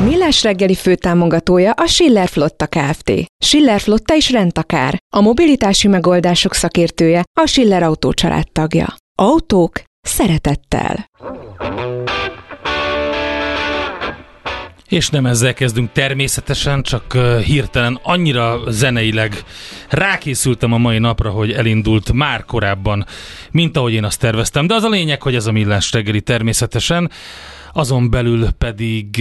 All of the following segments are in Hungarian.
A Millás reggeli főtámogatója a Schiller Flotta Kft. Schiller Flotta is rendtakár. A mobilitási megoldások szakértője a Schiller Autó tagja. Autók szeretettel. És nem ezzel kezdünk természetesen, csak hirtelen annyira zeneileg rákészültem a mai napra, hogy elindult már korábban, mint ahogy én azt terveztem. De az a lényeg, hogy ez a millás reggeli természetesen, azon belül pedig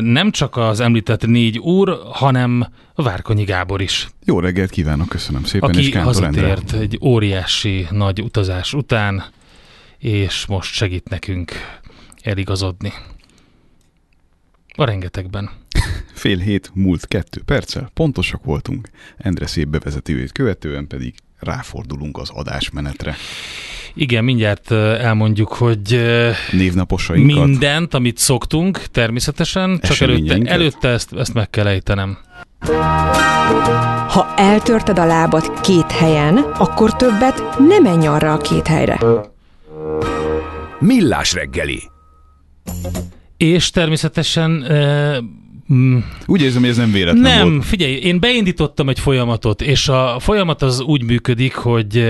nem csak az említett négy úr, hanem Várkonyi Gábor is. Jó reggelt kívánok, köszönöm szépen. Aki és hazatért egy óriási nagy utazás után, és most segít nekünk eligazodni. A rengetegben. Fél hét múlt kettő perccel, pontosak voltunk, Endre szép bevezetőjét követően pedig ráfordulunk az adásmenetre. Igen, mindjárt elmondjuk, hogy névnaposainkat. Mindent, amit szoktunk, természetesen, csak előtte, előtte ezt, ezt meg kell ejtenem. Ha eltörted a lábad két helyen, akkor többet nem menj arra a két helyre. Millás reggeli. És természetesen Mm. Úgy érzem, hogy ez nem véletlen Nem, volt. figyelj, én beindítottam egy folyamatot, és a folyamat az úgy működik, hogy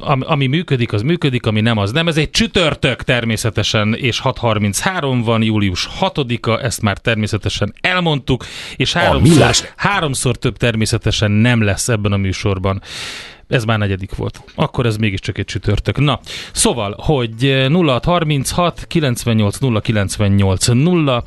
ami működik, az működik, ami nem, az nem. Ez egy csütörtök természetesen, és 6.33 van, július 6-a, ezt már természetesen elmondtuk, és háromszor, háromszor több természetesen nem lesz ebben a műsorban. Ez már negyedik volt. Akkor ez mégiscsak egy csütörtök. Na, szóval, hogy 0636 98 0 98 0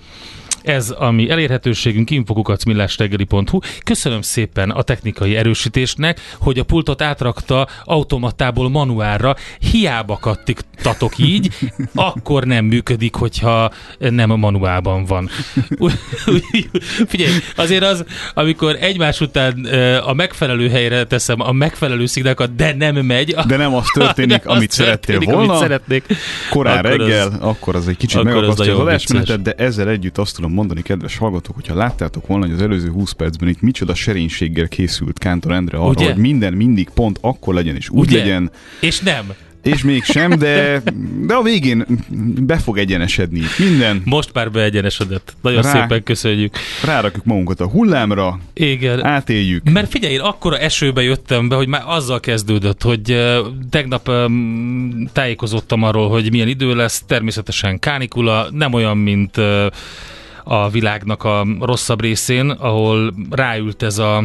ez a mi elérhetőségünk infokukacmillástegeli.hu. Köszönöm szépen a technikai erősítésnek, hogy a pultot átrakta automatából manuálra. Hiába kattiktatok így, akkor nem működik, hogyha nem manuálban van. Figyelj, azért az, amikor egymás után a megfelelő helyre teszem a megfelelő szignákat, de nem megy. De nem az történik, amit az szerettél történik, volna. Amit szeretnék. Korán akkor reggel, az, akkor az egy kicsit megakasztja az adásmenetet, de ezzel együtt azt tudom mondani, kedves hallgatók, hogyha láttátok volna, hogy az előző 20 percben itt micsoda serénységgel készült Kántor Endre arra, Ugye? hogy minden mindig pont akkor legyen, és úgy Ugye? legyen. És nem. És mégsem, de, de a végén be fog egyenesedni minden. Most már beegyenesedett. Nagyon Rá, szépen köszönjük. Rárakjuk magunkat a hullámra, Igen. átéljük. Mert figyelj, én akkora esőbe jöttem be, hogy már azzal kezdődött, hogy tegnap tájékozottam arról, hogy milyen idő lesz, természetesen kánikula, nem olyan, mint a világnak a rosszabb részén, ahol ráült ez a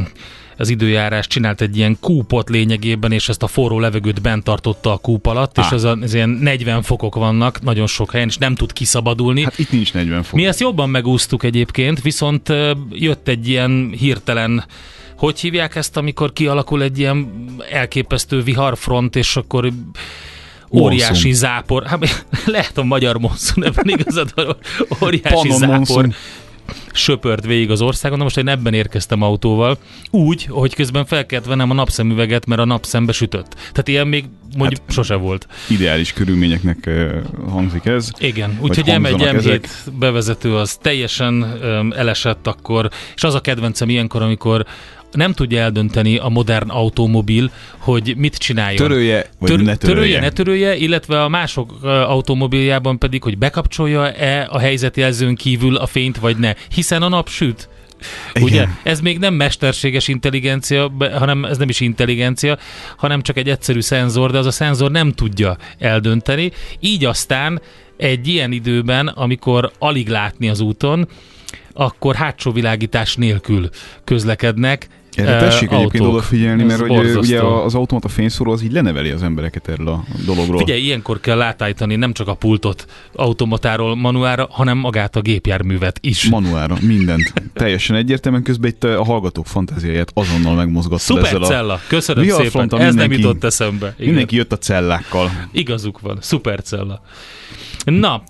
az időjárás csinált egy ilyen kúpot lényegében, és ezt a forró levegőt bent tartotta a kúp alatt, ah. és az, a, az ilyen 40 fokok vannak nagyon sok helyen, és nem tud kiszabadulni. Hát itt nincs 40 fok. Mi ezt jobban megúsztuk egyébként, viszont jött egy ilyen hirtelen hogy hívják ezt, amikor kialakul egy ilyen elképesztő viharfront, és akkor óriási monszun. zápor. Hát, lehet a magyar monszun, ebben igazad, óriási Panon zápor. Monszun söpört végig az országon, de most én ebben érkeztem autóval, úgy, hogy közben fel kellett vennem a napszemüveget, mert a napszembe sütött. Tehát ilyen még mondjuk hát, sose volt. Ideális körülményeknek hangzik ez. Igen, úgyhogy M1, M7 bevezető az teljesen um, elesett akkor, és az a kedvencem ilyenkor, amikor nem tudja eldönteni a modern automobil, hogy mit csináljon. Törölje, vagy Tör, ne törölje. Törölje, ne törölje, illetve a mások automobiljában pedig, hogy bekapcsolja-e a helyzetjelzőn kívül a fényt, vagy ne. Hiszen a nap süt. Igen. Ugye? Ez még nem mesterséges intelligencia, hanem ez nem is intelligencia, hanem csak egy egyszerű szenzor, de az a szenzor nem tudja eldönteni. Így aztán egy ilyen időben, amikor alig látni az úton, akkor hátsó világítás nélkül közlekednek, erre tessék uh, egyébként odafigyelni, mert hogy ugye az automata fényszóró az így leneveli az embereket erről a dologról. Figyelj, ilyenkor kell átállítani nem csak a pultot automatáról manuára, hanem magát a gépjárművet is. Manuára, mindent. Teljesen egyértelműen közben itt a hallgatók fantáziáját azonnal megmozgatta Szuper ezzel cella, a... köszönöm szépen, ez nem jutott eszembe. Igen. Mindenki jött a cellákkal. Igazuk van, szuper cella. Na.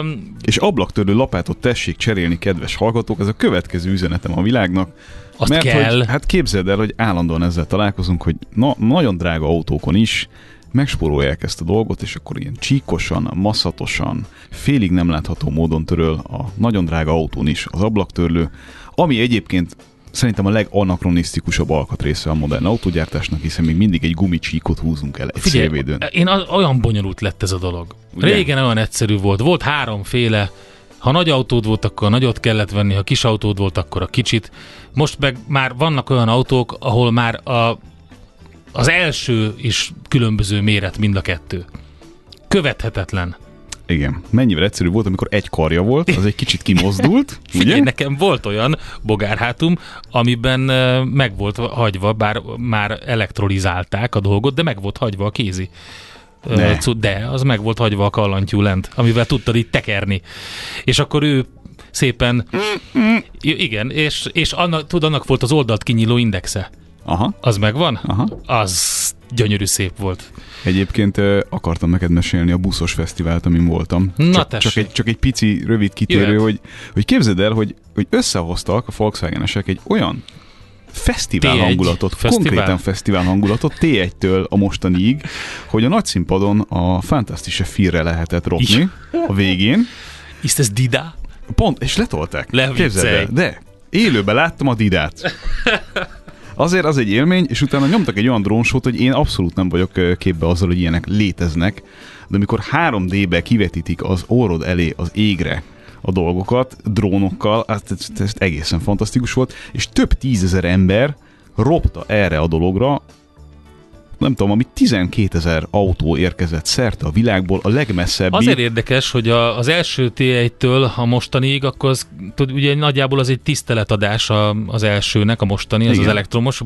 Um... És ablaktörő lapátot tessék cserélni, kedves hallgatók, ez a következő üzenetem a világnak. Azt Mert kell. Hogy, hát képzeld el, hogy állandóan ezzel találkozunk, hogy na, nagyon drága autókon is megspórolják ezt a dolgot, és akkor ilyen csíkosan, masszatosan, félig nem látható módon töröl a nagyon drága autón is az ablaktörlő, ami egyébként szerintem a leganachronisztikusabb alkatrésze a modern autógyártásnak, hiszen még mindig egy gumicsíkot húzunk el egy Figyelj, szélvédőn. Én az, olyan bonyolult lett ez a dolog. Ugye? Régen olyan egyszerű volt. Volt háromféle ha nagy autód volt, akkor a nagyot kellett venni, ha kis autód volt, akkor a kicsit. Most meg már vannak olyan autók, ahol már a, az első is különböző méret mind a kettő. Követhetetlen. Igen. Mennyivel egyszerű volt, amikor egy karja volt, az egy kicsit kimozdult. Figyelj, ugye? nekem volt olyan bogárhátum, amiben meg volt hagyva, bár már elektrolizálták a dolgot, de meg volt hagyva a kézi. Ne. De, az meg volt hagyva a kallantyú lent, amivel tudtad így tekerni. És akkor ő szépen, igen, és, és annak, tud, annak volt az oldalt kinyíló indexe. Aha. Az megvan? Aha. Az gyönyörű szép volt. Egyébként akartam neked mesélni a buszos fesztivált, amin voltam. Na csak, csak, egy, csak egy pici, rövid kitérő, hogy, hogy képzeld el, hogy, hogy összehoztak a Volkswagenesek egy olyan fesztivál T1 hangulatot, fesztivál? konkrétan fesztivál hangulatot T1-től a mostaniig, hogy a nagy színpadon a Fantastische Firre lehetett ropni a végén. Ist ez Dida? Pont, és letolták. Képzeld de élőben láttam a Didát. Azért az egy élmény, és utána nyomtak egy olyan drónsót, hogy én abszolút nem vagyok képbe azzal, hogy ilyenek léteznek, de amikor 3D-be kivetítik az orrod elé az égre a dolgokat drónokkal, ez, ez, ez egészen fantasztikus volt, és több tízezer ember ropta erre a dologra, nem tudom, ami 12 ezer autó érkezett szerte a világból, a legmesszebb. Azért érdekes, hogy a, az első T1-től a mostaniig, akkor az, tud, ugye nagyjából az egy tiszteletadás a, az elsőnek, a mostani, az Igen. az elektromos.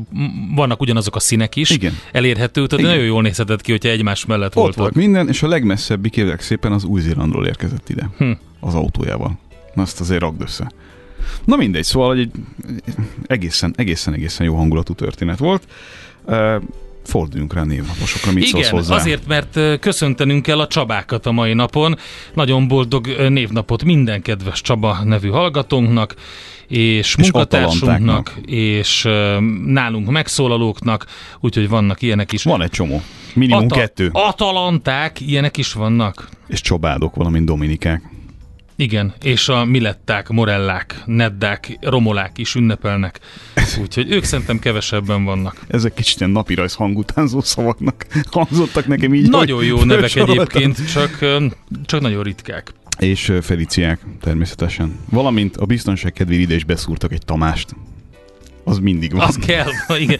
Vannak ugyanazok a színek is, Igen. elérhető, tehát Igen. nagyon jól nézhetett ki, hogyha egymás mellett Ott voltak. volt minden, és a legmesszebbi kérlek szépen az Új-Zélandról érkezett ide. Hm. Az autójával. Na, azt azért rakd össze. Na mindegy, szóval egy egészen, egészen, egészen jó hangulatú történet volt forduljunk rá névnaposokra, mit Igen, hozzá? azért, mert köszöntenünk kell a Csabákat a mai napon. Nagyon boldog névnapot minden kedves Csaba nevű hallgatónknak, és, és munkatársunknak, és nálunk megszólalóknak, úgyhogy vannak ilyenek is. Van egy csomó. Minimum Ata- kettő. Atalanták, ilyenek is vannak. És csobádok, valamint dominikák. Igen, és a miletták, morellák, neddák, romolák is ünnepelnek. Úgyhogy ők szerintem kevesebben vannak. Ezek kicsit ilyen napirajz hangutánzó szavaknak hangzottak nekem így. Nagyon jó nevek egyébként, csak, csak nagyon ritkák. És Feliciák természetesen. Valamint a biztonság kedvéért ide is beszúrtak egy Tamást. Az mindig van. Az kell, igen.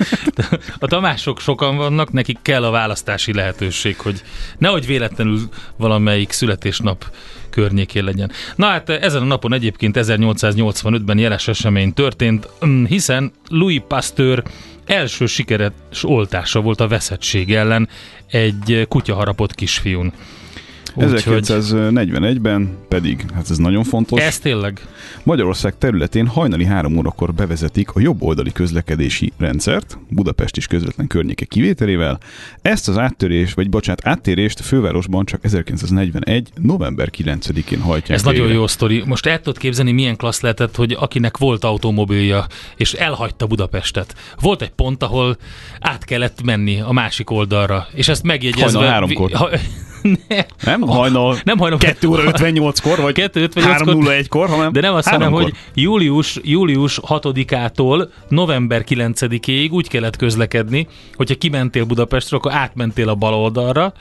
A Tamások sokan vannak, nekik kell a választási lehetőség, hogy nehogy véletlenül valamelyik születésnap környékén legyen. Na hát ezen a napon egyébként 1885-ben jeles esemény történt, mm, hiszen Louis Pasteur első sikeres oltása volt a veszettség ellen egy kutyaharapott kisfiún. 1941-ben pedig, hát ez nagyon fontos. Ez tényleg. Magyarország területén hajnali három órakor bevezetik a jobb oldali közlekedési rendszert, Budapest is közvetlen környéke kivételével. Ezt az áttörés, vagy bocsánat, áttérést fővárosban csak 1941. november 9-én hajtják. Ez nagyon jó sztori. Most el tudod képzelni, milyen klassz lehetett, hogy akinek volt automobilja, és elhagyta Budapestet. Volt egy pont, ahol át kellett menni a másik oldalra, és ezt megjegyezve... Hajnal háromkor. Nem. Nem hajnal, nem hajnal 2 óra 58-kor, vagy 2 3.01-kor, hanem De nem azt hanem, hogy július, július 6-ától november 9-ig úgy kellett közlekedni, hogyha kimentél Budapestről, akkor átmentél a bal oldalra,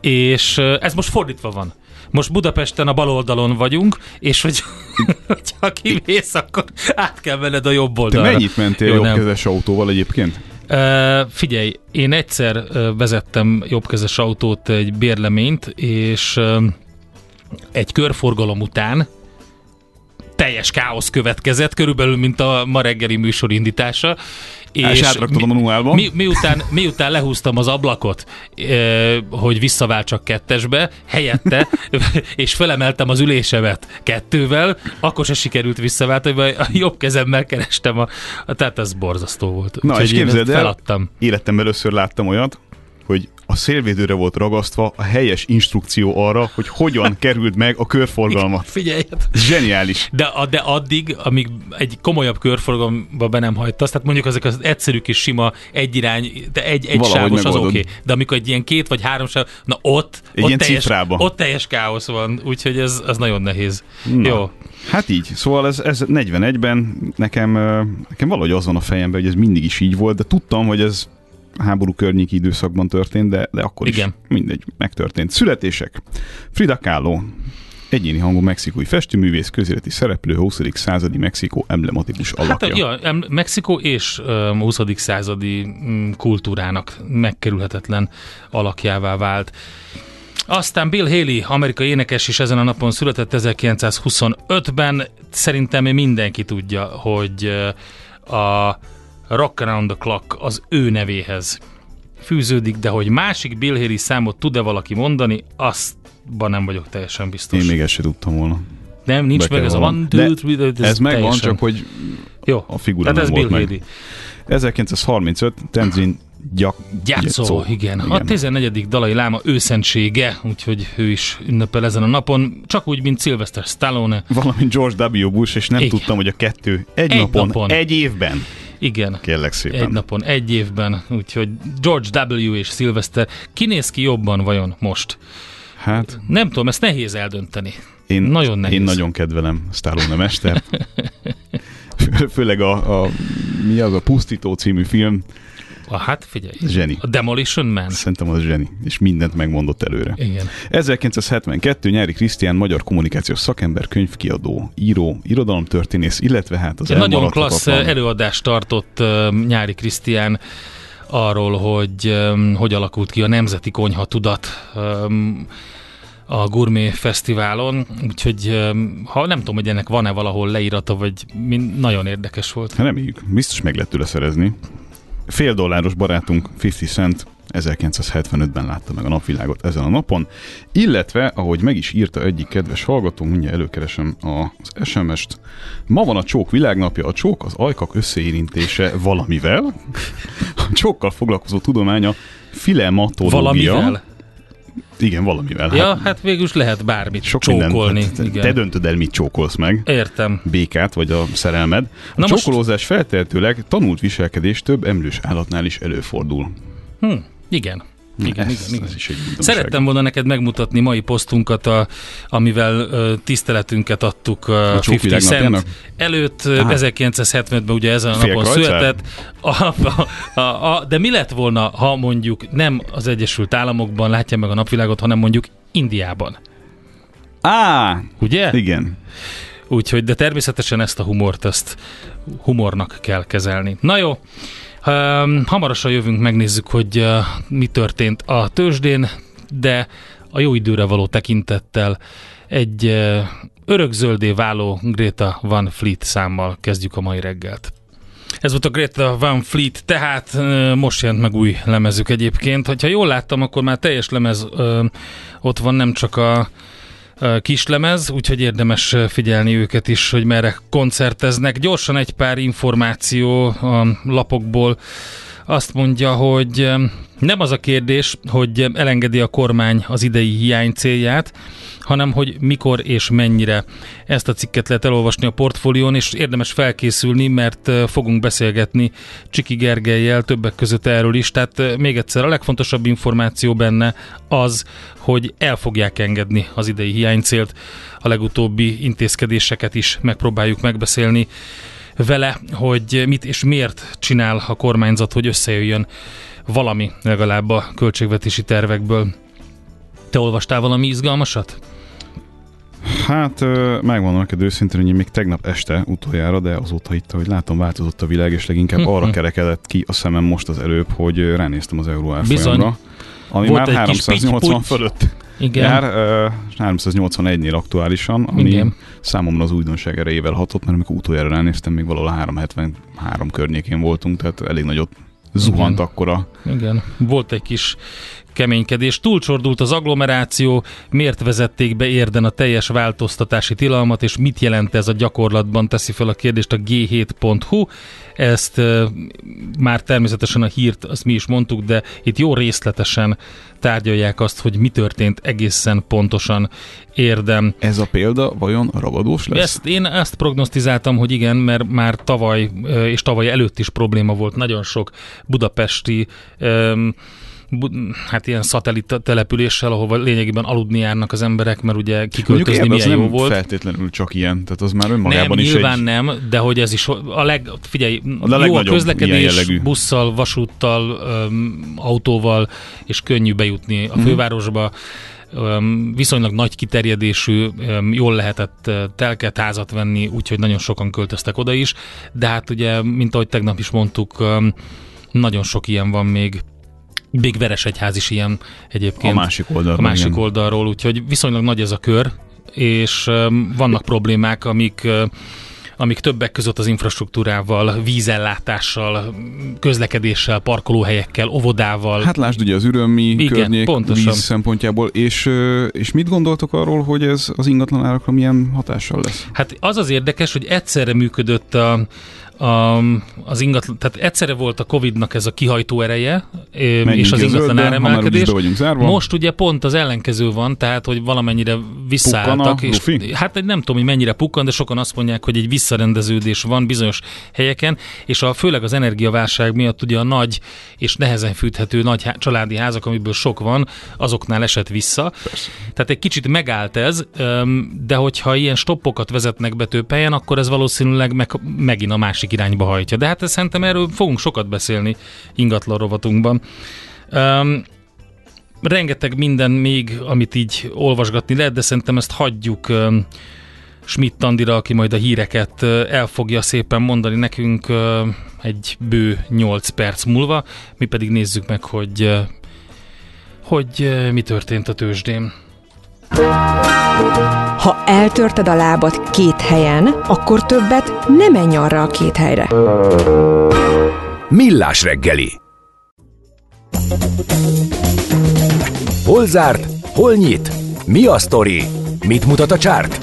és ez most fordítva van. Most Budapesten a bal oldalon vagyunk, és hogy, hogyha kimész, akkor át kell venned a jobb oldalra. Te mennyit mentél jobbkezes autóval egyébként? Uh, figyelj, én egyszer vezettem jobbkezes autót, egy bérleményt, és uh, egy körforgalom után teljes káosz következett, körülbelül, mint a ma reggeli műsor indítása, és átraktam a manuálba. Mi, miután, miután lehúztam az ablakot, hogy visszaváltsak kettesbe, helyette, és felemeltem az ülésemet kettővel, akkor se sikerült visszaváltani, a jobb kezemmel kerestem, a, tehát ez borzasztó volt. Na, Úgyhogy és képzeld el, feladtam. életemben először láttam olyat, hogy a szélvédőre volt ragasztva a helyes instrukció arra, hogy hogyan került meg a körforgalma. Figyelj! Zseniális. De, de addig, amíg egy komolyabb körforgalomba be nem hagytasz, tehát mondjuk ezek az egyszerű kis sima egyirány, de egy, egy sávos az oké. Okay. De amikor egy ilyen két vagy három sáv, na ott, egy ott, teljes, cifrába. ott teljes káosz van, úgyhogy ez az nagyon nehéz. Na. Jó. Hát így, szóval ez, ez 41-ben nekem, nekem valahogy az van a fejemben, hogy ez mindig is így volt, de tudtam, hogy ez háború környéki időszakban történt, de, de akkor Igen. is mindegy, megtörtént. Születések. Frida Kahlo, egyéni hangú mexikói festőművész, közéleti szereplő, 20. századi Mexikó emblematikus alakja. Hát, ja, em, Mexikó és um, 20. századi um, kultúrának megkerülhetetlen alakjává vált. Aztán Bill Haley, amerikai énekes is ezen a napon született 1925-ben. Szerintem mindenki tudja, hogy a Rock Around the Clock az ő nevéhez fűződik, de hogy másik Bill Haley számot tud-e valaki mondani, aztban nem vagyok teljesen biztos. Én még ezt sem tudtam volna. Nem, nincs meg ez a one, two, three, ez, ez megvan, csak hogy Jó, a figura tehát nem ez volt Bill meg. Haley. 1935, Tenzin Gyak, Gyatszó, igen. igen. A 14. dalai láma őszentsége, úgyhogy ő is ünnepel ezen a napon, csak úgy, mint Sylvester Stallone. Valamint George W. Bush, és nem igen. tudtam, hogy a kettő egy, egy napon, napon, egy évben. Igen. Kérlek szépen. Egy napon, egy évben, úgyhogy George W. és Sylvester kinéz ki jobban vajon most? Hát... Nem tudom, ezt nehéz eldönteni. Én, nagyon nehéz. Én nagyon kedvelem Stallone mester. Főleg a, a, mi az a Pusztító című film, a, hát figyelj. Zseni. A Demolition Man. Szerintem az zseni, és mindent megmondott előre. Igen. 1972 Nyári Krisztián, magyar kommunikációs szakember, könyvkiadó, író, irodalomtörténész, illetve hát az Nagyon klassz előadást tartott Nyári Krisztián arról, hogy hogy alakult ki a nemzeti konyha tudat a Gourmet Fesztiválon, úgyhogy ha nem tudom, hogy ennek van-e valahol leírata, vagy nagyon érdekes volt. Hát reméljük, biztos meg lehet tőle szerezni fél dolláros barátunk 50 Cent 1975-ben látta meg a napvilágot ezen a napon, illetve, ahogy meg is írta egyik kedves hallgató, mindjárt előkeresem az SMS-t, ma van a csók világnapja, a csók az ajkak összeérintése valamivel, a csókkal foglalkozó tudománya filematológia. Valamivel? Igen, valamivel. Ja, hát, hát végül is lehet bármit sok csókolni. Mindent, hát, igen. Te döntöd el, mit csókolsz meg. Értem. Békát, vagy a szerelmed. A Na csókolózás most... feltehetőleg tanult viselkedés több emlős állatnál is előfordul. Hm, igen. Igen, ez, igen. Ez Szerettem volna neked megmutatni mai posztunkat, a, amivel uh, tiszteletünket adtuk uh, a 50 Cent előtt, ah. 1975-ben ugye ezen a napon született. A, a, a, a, de mi lett volna, ha mondjuk nem az Egyesült Államokban látja meg a napvilágot, hanem mondjuk Indiában? Á, ugye? Igen. Úgyhogy, de természetesen ezt a humort, ezt humornak kell kezelni. Na jó, hamarosan jövünk, megnézzük, hogy mi történt a tőzsdén, de a jó időre való tekintettel egy örökzöldé váló Greta Van Fleet számmal kezdjük a mai reggelt. Ez volt a Greta Van Fleet, tehát most jelent meg új lemezük egyébként. Ha jól láttam, akkor már teljes lemez ott van, nem csak a kislemez, úgyhogy érdemes figyelni őket is, hogy merre koncerteznek. Gyorsan egy pár információ a lapokból azt mondja, hogy Nem az a kérdés, hogy elengedi a kormány az idei hiány célját, hanem hogy mikor és mennyire. Ezt a cikket lehet elolvasni a portfólión, és érdemes felkészülni, mert fogunk beszélgetni Csiki Gergelyel többek között erről is. Tehát még egyszer a legfontosabb információ benne az, hogy el fogják engedni az idei hiánycélt, a legutóbbi intézkedéseket is megpróbáljuk megbeszélni vele, hogy mit és miért csinál a kormányzat, hogy összejöjjön valami legalább a költségvetési tervekből. Te olvastál valami izgalmasat? Hát megmondom neked őszintén, hogy én még tegnap este utoljára, de azóta itt, hogy látom, változott a világ, és leginkább mhm. arra kerekedett ki a szemem most az előbb, hogy ránéztem az euró árfolyamra. Ami Volt már 380 fölött Igen. jár, uh, 381-nél aktuálisan, ami Igen. számomra az újdonság erejével hatott, mert amikor utoljára ránéztem, még valahol 373 környékén voltunk, tehát elég nagyot zuhant Igen. akkora. Igen, volt egy kis keménykedés. Túlcsordult az agglomeráció, miért vezették be érden a teljes változtatási tilalmat, és mit jelent ez a gyakorlatban, teszi fel a kérdést a g7.hu. Ezt e, már természetesen a hírt, azt mi is mondtuk, de itt jó részletesen tárgyalják azt, hogy mi történt egészen pontosan érdem. Ez a példa vajon ragadós lesz? Ezt, én ezt prognosztizáltam, hogy igen, mert már tavaly és tavaly előtt is probléma volt nagyon sok budapesti um, hát ilyen szatellit településsel, ahova lényegében aludni járnak az emberek, mert ugye kiköltözni milyen jó nem volt. feltétlenül csak ilyen, tehát az már önmagában nem, is nyilván egy... nem, de hogy ez is a leg, figyelj, a jó a közlekedés, busszal, vasúttal, öm, autóval, és könnyű bejutni a mhm. fővárosba. Öm, viszonylag nagy kiterjedésű, öm, jól lehetett telket házat venni, úgyhogy nagyon sokan költöztek oda is, de hát ugye, mint ahogy tegnap is mondtuk, öm, nagyon sok ilyen van még még Veresegyház is ilyen egyébként. A másik oldalról. A másik igen. oldalról, úgyhogy viszonylag nagy ez a kör, és vannak problémák, amik amik többek között az infrastruktúrával, vízellátással, közlekedéssel, parkolóhelyekkel, óvodával. Hát lásd ugye az ürömi Igen, környék pontosan. víz szempontjából, és, és mit gondoltok arról, hogy ez az ingatlan árakra milyen hatással lesz? Hát az az érdekes, hogy egyszerre működött a, a, az ingatlan, tehát egyszerre volt a Covid-nak ez a kihajtó ereje, Menjünk és az ingatlan áremelkedés. Most ugye pont az ellenkező van, tehát hogy valamennyire visszaálltak. És, hát nem tudom, hogy mennyire pukkan, de sokan azt mondják, hogy egy visszarendeződés van bizonyos helyeken, és a, főleg az energiaválság miatt ugye a nagy és nehezen fűthető nagy há- családi házak, amiből sok van, azoknál esett vissza. Persze. Tehát egy kicsit megállt ez, de hogyha ilyen stoppokat vezetnek be több helyen, akkor ez valószínűleg meg, megint a másik másik irányba hajtja. De hát szerintem erről fogunk sokat beszélni ingatlan rovatunkban. Um, rengeteg minden még, amit így olvasgatni lehet, de szerintem ezt hagyjuk um, Schmidt Andira, aki majd a híreket el fogja szépen mondani nekünk egy bő 8 perc múlva. Mi pedig nézzük meg, hogy, hogy mi történt a tőzsdén. Ha eltörted a lábad két helyen, akkor többet nem menj arra a két helyre. Millás reggeli Hol zárt? Hol nyit? Mi a sztori? Mit mutat a csárt?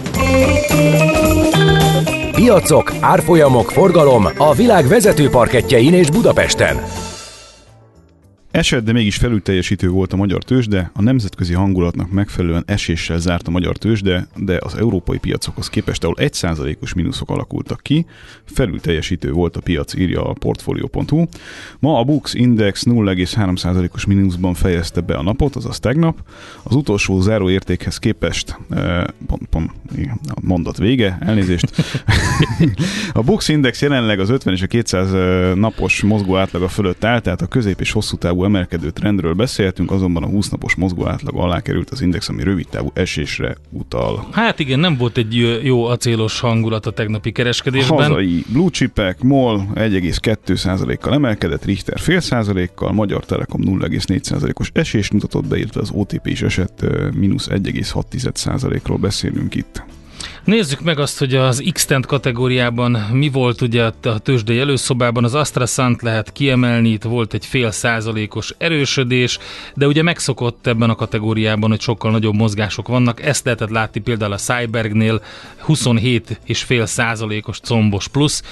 Piacok, árfolyamok, forgalom a világ vezető parketjein és Budapesten. Esett, de mégis felülteljesítő volt a magyar tőzsde, a nemzetközi hangulatnak megfelelően eséssel zárt a magyar tőzsde, de az európai piacokhoz képest, ahol 1%-os mínuszok alakultak ki, felülteljesítő volt a piac, írja a Portfolio.hu. Ma a Bux Index 0,3%-os mínuszban fejezte be a napot, azaz tegnap. Az utolsó záró értékhez képest, eh, pont, pont, a mondat vége, elnézést. a Bux Index jelenleg az 50 és a 200 eh, napos mozgó átlaga fölött áll, tehát a közép és hosszú távú emelkedő trendről beszéltünk, azonban a 20 napos mozgó átlag alá került az index, ami rövid távú esésre utal. Hát igen, nem volt egy jó acélos hangulat a tegnapi kereskedésben. Hazai blue chipek, MOL 1,2%-kal emelkedett, Richter fél százalékkal, Magyar Telekom 0,4%-os esést mutatott be, illetve az OTP is esett mínusz 1,6%-ról beszélünk itt. Nézzük meg azt, hogy az x kategóriában mi volt ugye a tőzsdei előszobában. Az AstraZant lehet kiemelni, itt volt egy fél százalékos erősödés, de ugye megszokott ebben a kategóriában, hogy sokkal nagyobb mozgások vannak. Ezt lehetett látni például a Cybergnél 27,5 százalékos combos plusz.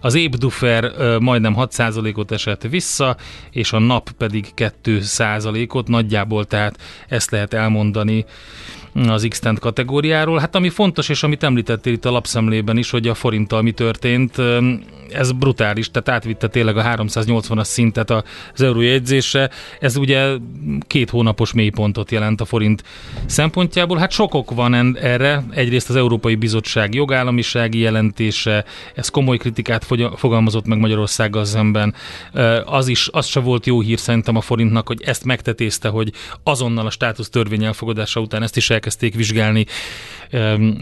Az Ébdufer majdnem 6 százalékot esett vissza, és a nap pedig 2 százalékot nagyjából, tehát ezt lehet elmondani az x kategóriáról. Hát ami fontos, és amit említettél itt a lapszemlében is, hogy a forinttal mi történt, ez brutális, tehát átvitte tényleg a 380-as szintet az eurójegyzése. Ez ugye két hónapos mélypontot jelent a forint szempontjából. Hát sokok van erre. Egyrészt az Európai Bizottság jogállamisági jelentése, ez komoly kritikát fogalmazott meg Magyarországgal szemben. Az is, az se volt jó hír szerintem a forintnak, hogy ezt megtetézte, hogy azonnal a státusz törvény elfogadása után ezt is elkezdték vizsgálni.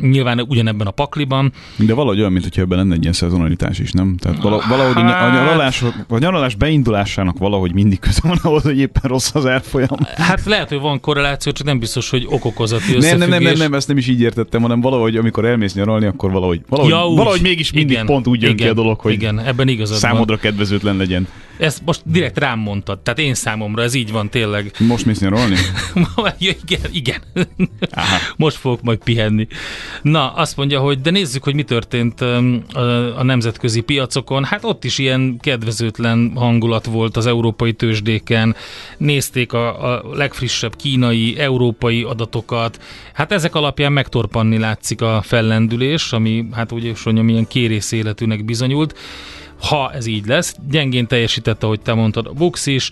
Nyilván ugyanebben a pakliban. De valahogy olyan, mintha ebben lenne egy ilyen szezonalitás is, nem? Tehát valahogy hát... a, nyaralás, a nyaralás beindulásának valahogy mindig köze van ahhoz, hogy éppen rossz az árfolyam. Hát lehet, hogy van korreláció, csak nem biztos, hogy okokozati nem, nem, nem, nem, nem, ezt nem is így értettem, hanem valahogy, amikor elmész nyaralni, akkor valahogy, valahogy, ja, úgy, valahogy mégis mindig igen, pont úgy jön igen, ki a dolog, hogy igen, ebben igazad számodra van. kedvezőtlen legyen. Ezt most direkt rám mondtad, tehát én számomra ez így van tényleg. Most mész nyaralni? igen, igen. Aha. Most fogok majd pihenni. Na, azt mondja, hogy de nézzük, hogy mi történt a, nemzetközi piacokon. Hát ott is ilyen kedvezőtlen hangulat volt az európai tőzsdéken. Nézték a, a legfrissebb kínai, európai adatokat. Hát ezek alapján megtorpanni látszik a fellendülés, ami hát úgy is mondjam, ilyen kérész életűnek bizonyult ha ez így lesz. Gyengén teljesítette, ahogy te mondtad, a Bux is,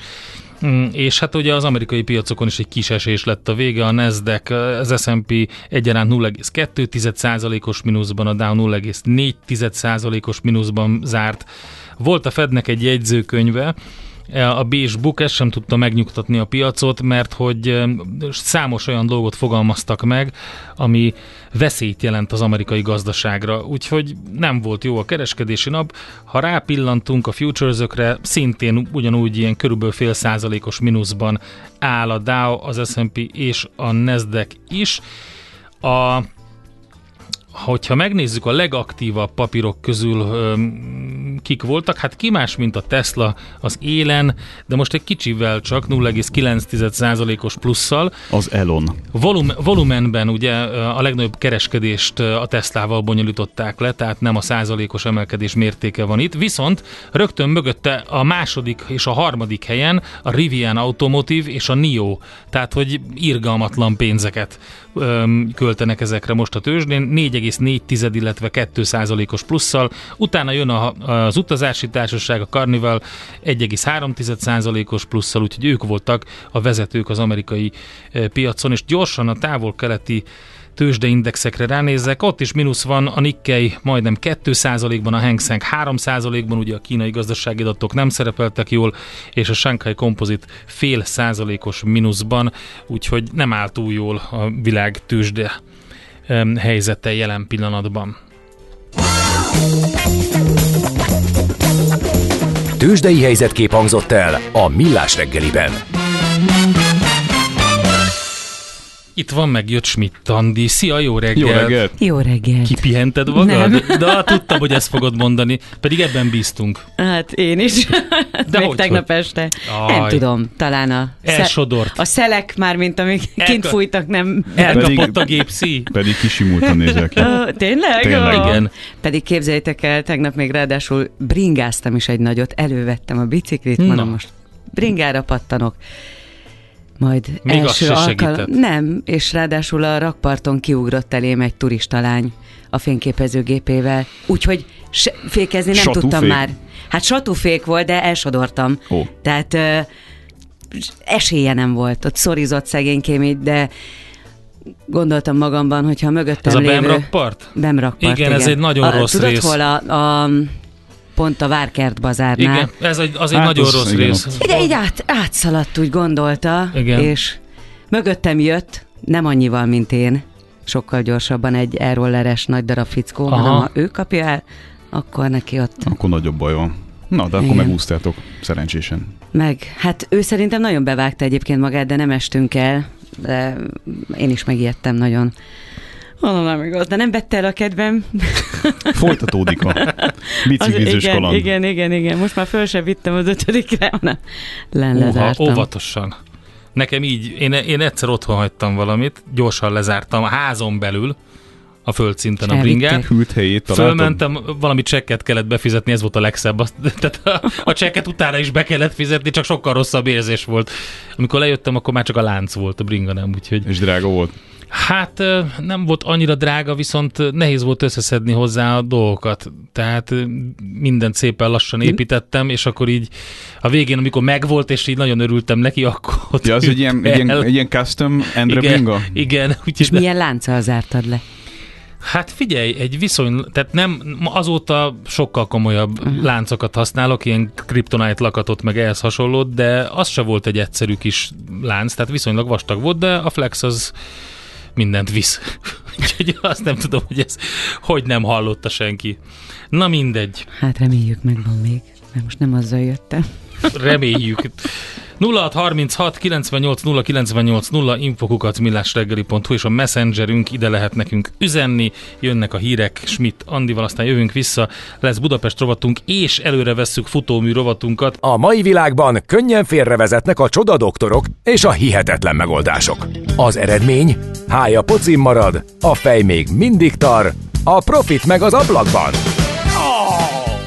mm, és hát ugye az amerikai piacokon is egy kis esés lett a vége, a Nasdaq, az S&P egyaránt 0,2%-os mínuszban, a Dow 0,4%-os mínuszban zárt. Volt a Fednek egy jegyzőkönyve, a Bézs Book ezt sem tudta megnyugtatni a piacot, mert hogy számos olyan dolgot fogalmaztak meg, ami veszélyt jelent az amerikai gazdaságra, úgyhogy nem volt jó a kereskedési nap. Ha rápillantunk a futuresökre, szintén ugyanúgy ilyen körülbelül fél százalékos mínuszban áll a Dow, az S&P és a Nasdaq is. A hogyha megnézzük a legaktívabb papírok közül kik voltak, hát ki más, mint a Tesla az élen, de most egy kicsivel csak 0,9%-os plusszal. Az Elon. Volum, volumenben ugye a legnagyobb kereskedést a Teslával bonyolították le, tehát nem a százalékos emelkedés mértéke van itt, viszont rögtön mögötte a második és a harmadik helyen a Rivian Automotive és a NIO, tehát hogy irgalmatlan pénzeket költenek ezekre most a tőzsdén, 4,4, illetve 2 százalékos plusszal, utána jön a, az utazási társaság, a Carnival 1,3 százalékos plusszal, úgyhogy ők voltak a vezetők az amerikai piacon, és gyorsan a távol-keleti tőzsdeindexekre ránézek, ott is mínusz van, a Nikkei majdnem 2%-ban, a Hang Seng 3%-ban, ugye a kínai gazdasági adatok nem szerepeltek jól, és a Shanghai Composite fél százalékos mínuszban, úgyhogy nem áll túl jól a világ tőzsde helyzete jelen pillanatban. Tőzsdei helyzetkép hangzott el a Millás reggeliben. Itt van meg jött Schmidt Andi. Szia, jó reggelt! Jó reggelt! Jó reggelt! Kipihented magad? Nem. De tudtam, hogy ezt fogod mondani. Pedig ebben bíztunk. Hát én is. De Még tegnap hogy? este. Aj. Nem tudom, talán a... Elsodort. A szelek már, mint amik Elka... kint fújtak, nem... Elkapott a gépszi. Pedig kisimultan nézel ki. Uh, tényleg? Tényleg. Oh. Igen. Pedig képzeljétek el, tegnap még ráadásul bringáztam is egy nagyot, elővettem a biciklit, mondom most bringára pattanok majd Még első alkalom. Nem, és ráadásul a rakparton kiugrott elém egy turistalány a fényképezőgépével, úgyhogy se, fékezni nem Satúfék. tudtam már. Hát satúfék volt, de elsodortam. Oh. Tehát ö, esélye nem volt. Ott szorizott szegénykém így, de gondoltam magamban, hogyha mögöttem Ez a lévő... Bemrakpart? Bemrakpart, igen. Igen, ez egy nagyon a, rossz tudod, rész. hol a, a pont a Várkert bazárnál. Igen, ez egy, az egy hát nagyon az, rossz igen. rész. De így át, átszaladt, úgy gondolta, igen. és mögöttem jött, nem annyival, mint én, sokkal gyorsabban egy airrolleres nagy darab fickó, Aha. hanem ha ő kapja el, akkor neki ott... Akkor nagyobb baj van. Na, de akkor Igen. megúsztátok, szerencsésen. Meg, hát ő szerintem nagyon bevágta egyébként magát, de nem estünk el, de én is megijedtem nagyon. Mondom, nem igaz, de nem vette el a kedvem. Folytatódik a biciklizős igen, kaland. Igen, igen, igen. Most már föl sem vittem az ötödikre, hanem len lezártam. óvatosan. Nekem így, én, én egyszer otthon hagytam valamit, gyorsan lezártam a házon belül, a földszinten a bringát. Hűlt helyét Fölmentem, valami csekket kellett befizetni, ez volt a legszebb. Azt, tehát a, a csekket utána is be kellett fizetni, csak sokkal rosszabb érzés volt. Amikor lejöttem, akkor már csak a lánc volt, a bringa nem, úgyhogy... És drága volt? Hát nem volt annyira drága, viszont nehéz volt összeszedni hozzá a dolgokat. Tehát mindent szépen lassan építettem, és akkor így a végén, amikor megvolt, és így nagyon örültem neki, akkor Ja, az egy ilyen, egy ilyen, egy ilyen custom Endre igen, bringa? Igen. Úgy, és milyen lánccal zártad le? Hát figyelj, egy viszony, tehát nem, azóta sokkal komolyabb uh-huh. láncokat használok, ilyen kryptonite lakatot, meg ehhez hasonlót, de az se volt egy egyszerű kis lánc, tehát viszonylag vastag volt, de a flex az mindent visz. Úgyhogy azt nem tudom, hogy ez hogy nem hallotta senki. Na mindegy. Hát reméljük megvan még, mert most nem azzal jöttem. Reméljük. 0636 98 0 98 0 infokukat millásreggeli.hu és a messengerünk ide lehet nekünk üzenni, jönnek a hírek Schmidt Andival, aztán jövünk vissza, lesz Budapest rovatunk, és előre vesszük futómű rovatunkat. A mai világban könnyen félrevezetnek a csodadoktorok és a hihetetlen megoldások. Az eredmény? Hája pocim marad, a fej még mindig tar, a profit meg az ablakban.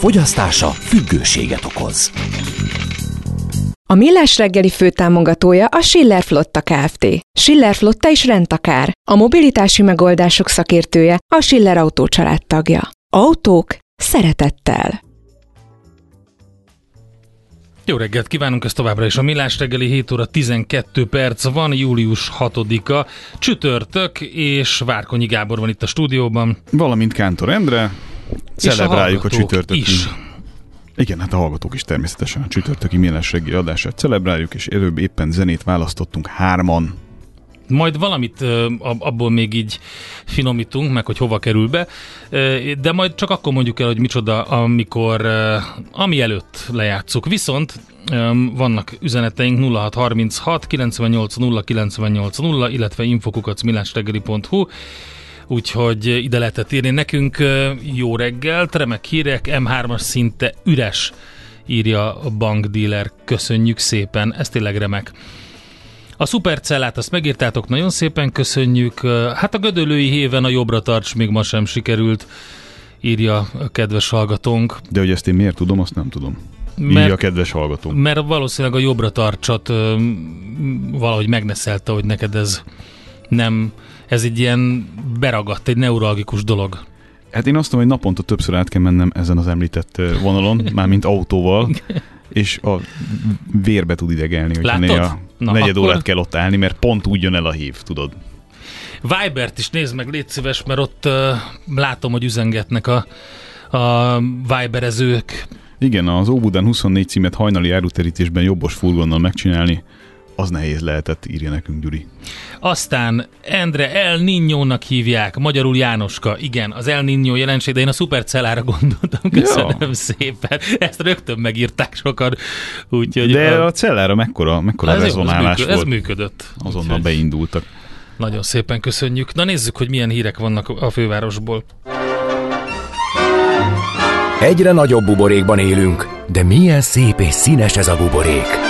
Fogyasztása függőséget okoz. A Millás reggeli főtámogatója a Schiller Flotta Kft. Schiller Flotta is rendtakár. A mobilitási megoldások szakértője a Schiller Autó tagja. Autók szeretettel. Jó reggelt kívánunk, ez továbbra is a Millás reggeli 7 óra 12 perc van, július 6-a, csütörtök, és Várkonyi Gábor van itt a stúdióban. Valamint Kántor Endre, celebráljuk a, a csütörtöki. Is. Igen, hát a hallgatók is természetesen a csütörtöki Millás reggeli adását celebráljuk, és előbb éppen zenét választottunk hárman. Majd valamit abból még így finomítunk, meg hogy hova kerül be, de majd csak akkor mondjuk el, hogy micsoda, amikor, ami előtt lejátszuk. Viszont vannak üzeneteink 0636 98 0 98 0, illetve infokukacmillásreggeli.hu úgyhogy ide lehetett írni nekünk. Jó reggelt, remek hírek, M3-as szinte üres, írja a bankdealer. Köszönjük szépen, ez tényleg remek. A szupercellát azt megírtátok, nagyon szépen köszönjük. Hát a gödölői héven a jobbra tarts még ma sem sikerült, írja a kedves hallgatónk. De hogy ezt én miért tudom, azt nem tudom. Mert, írja a kedves hallgató. Mert valószínűleg a jobbra tartsat valahogy megneszelte, hogy neked ez nem, ez egy ilyen beragadt, egy neuralgikus dolog. Hát én azt mondom, hogy naponta többször át kell mennem ezen az említett vonalon, mármint autóval, és a vérbe tud idegelni, hogy a Na, negyed akkor... órát kell ott állni, mert pont úgy jön el a hív, tudod. Vibert is nézd meg, légy szíves, mert ott uh, látom, hogy üzengetnek a, a Viberezők. Igen, az Óbudán 24 címet hajnali áruterítésben jobbos furgonnal megcsinálni, az nehéz lehetett, írja nekünk Gyuri. Aztán Endre El Niño-nak hívják, magyarul Jánoska. Igen, az El Niño jelenség, de én a szupercellára gondoltam. Köszönöm ja. szépen. Ezt rögtön megírták sokan. Úgyhogy de a, a cellára mekkora, mekkora ez rezonálás ez volt. Ez működött. Azonnal úgyhogy beindultak. Nagyon szépen köszönjük. Na nézzük, hogy milyen hírek vannak a fővárosból. Egyre nagyobb buborékban élünk, de milyen szép és színes ez a buborék.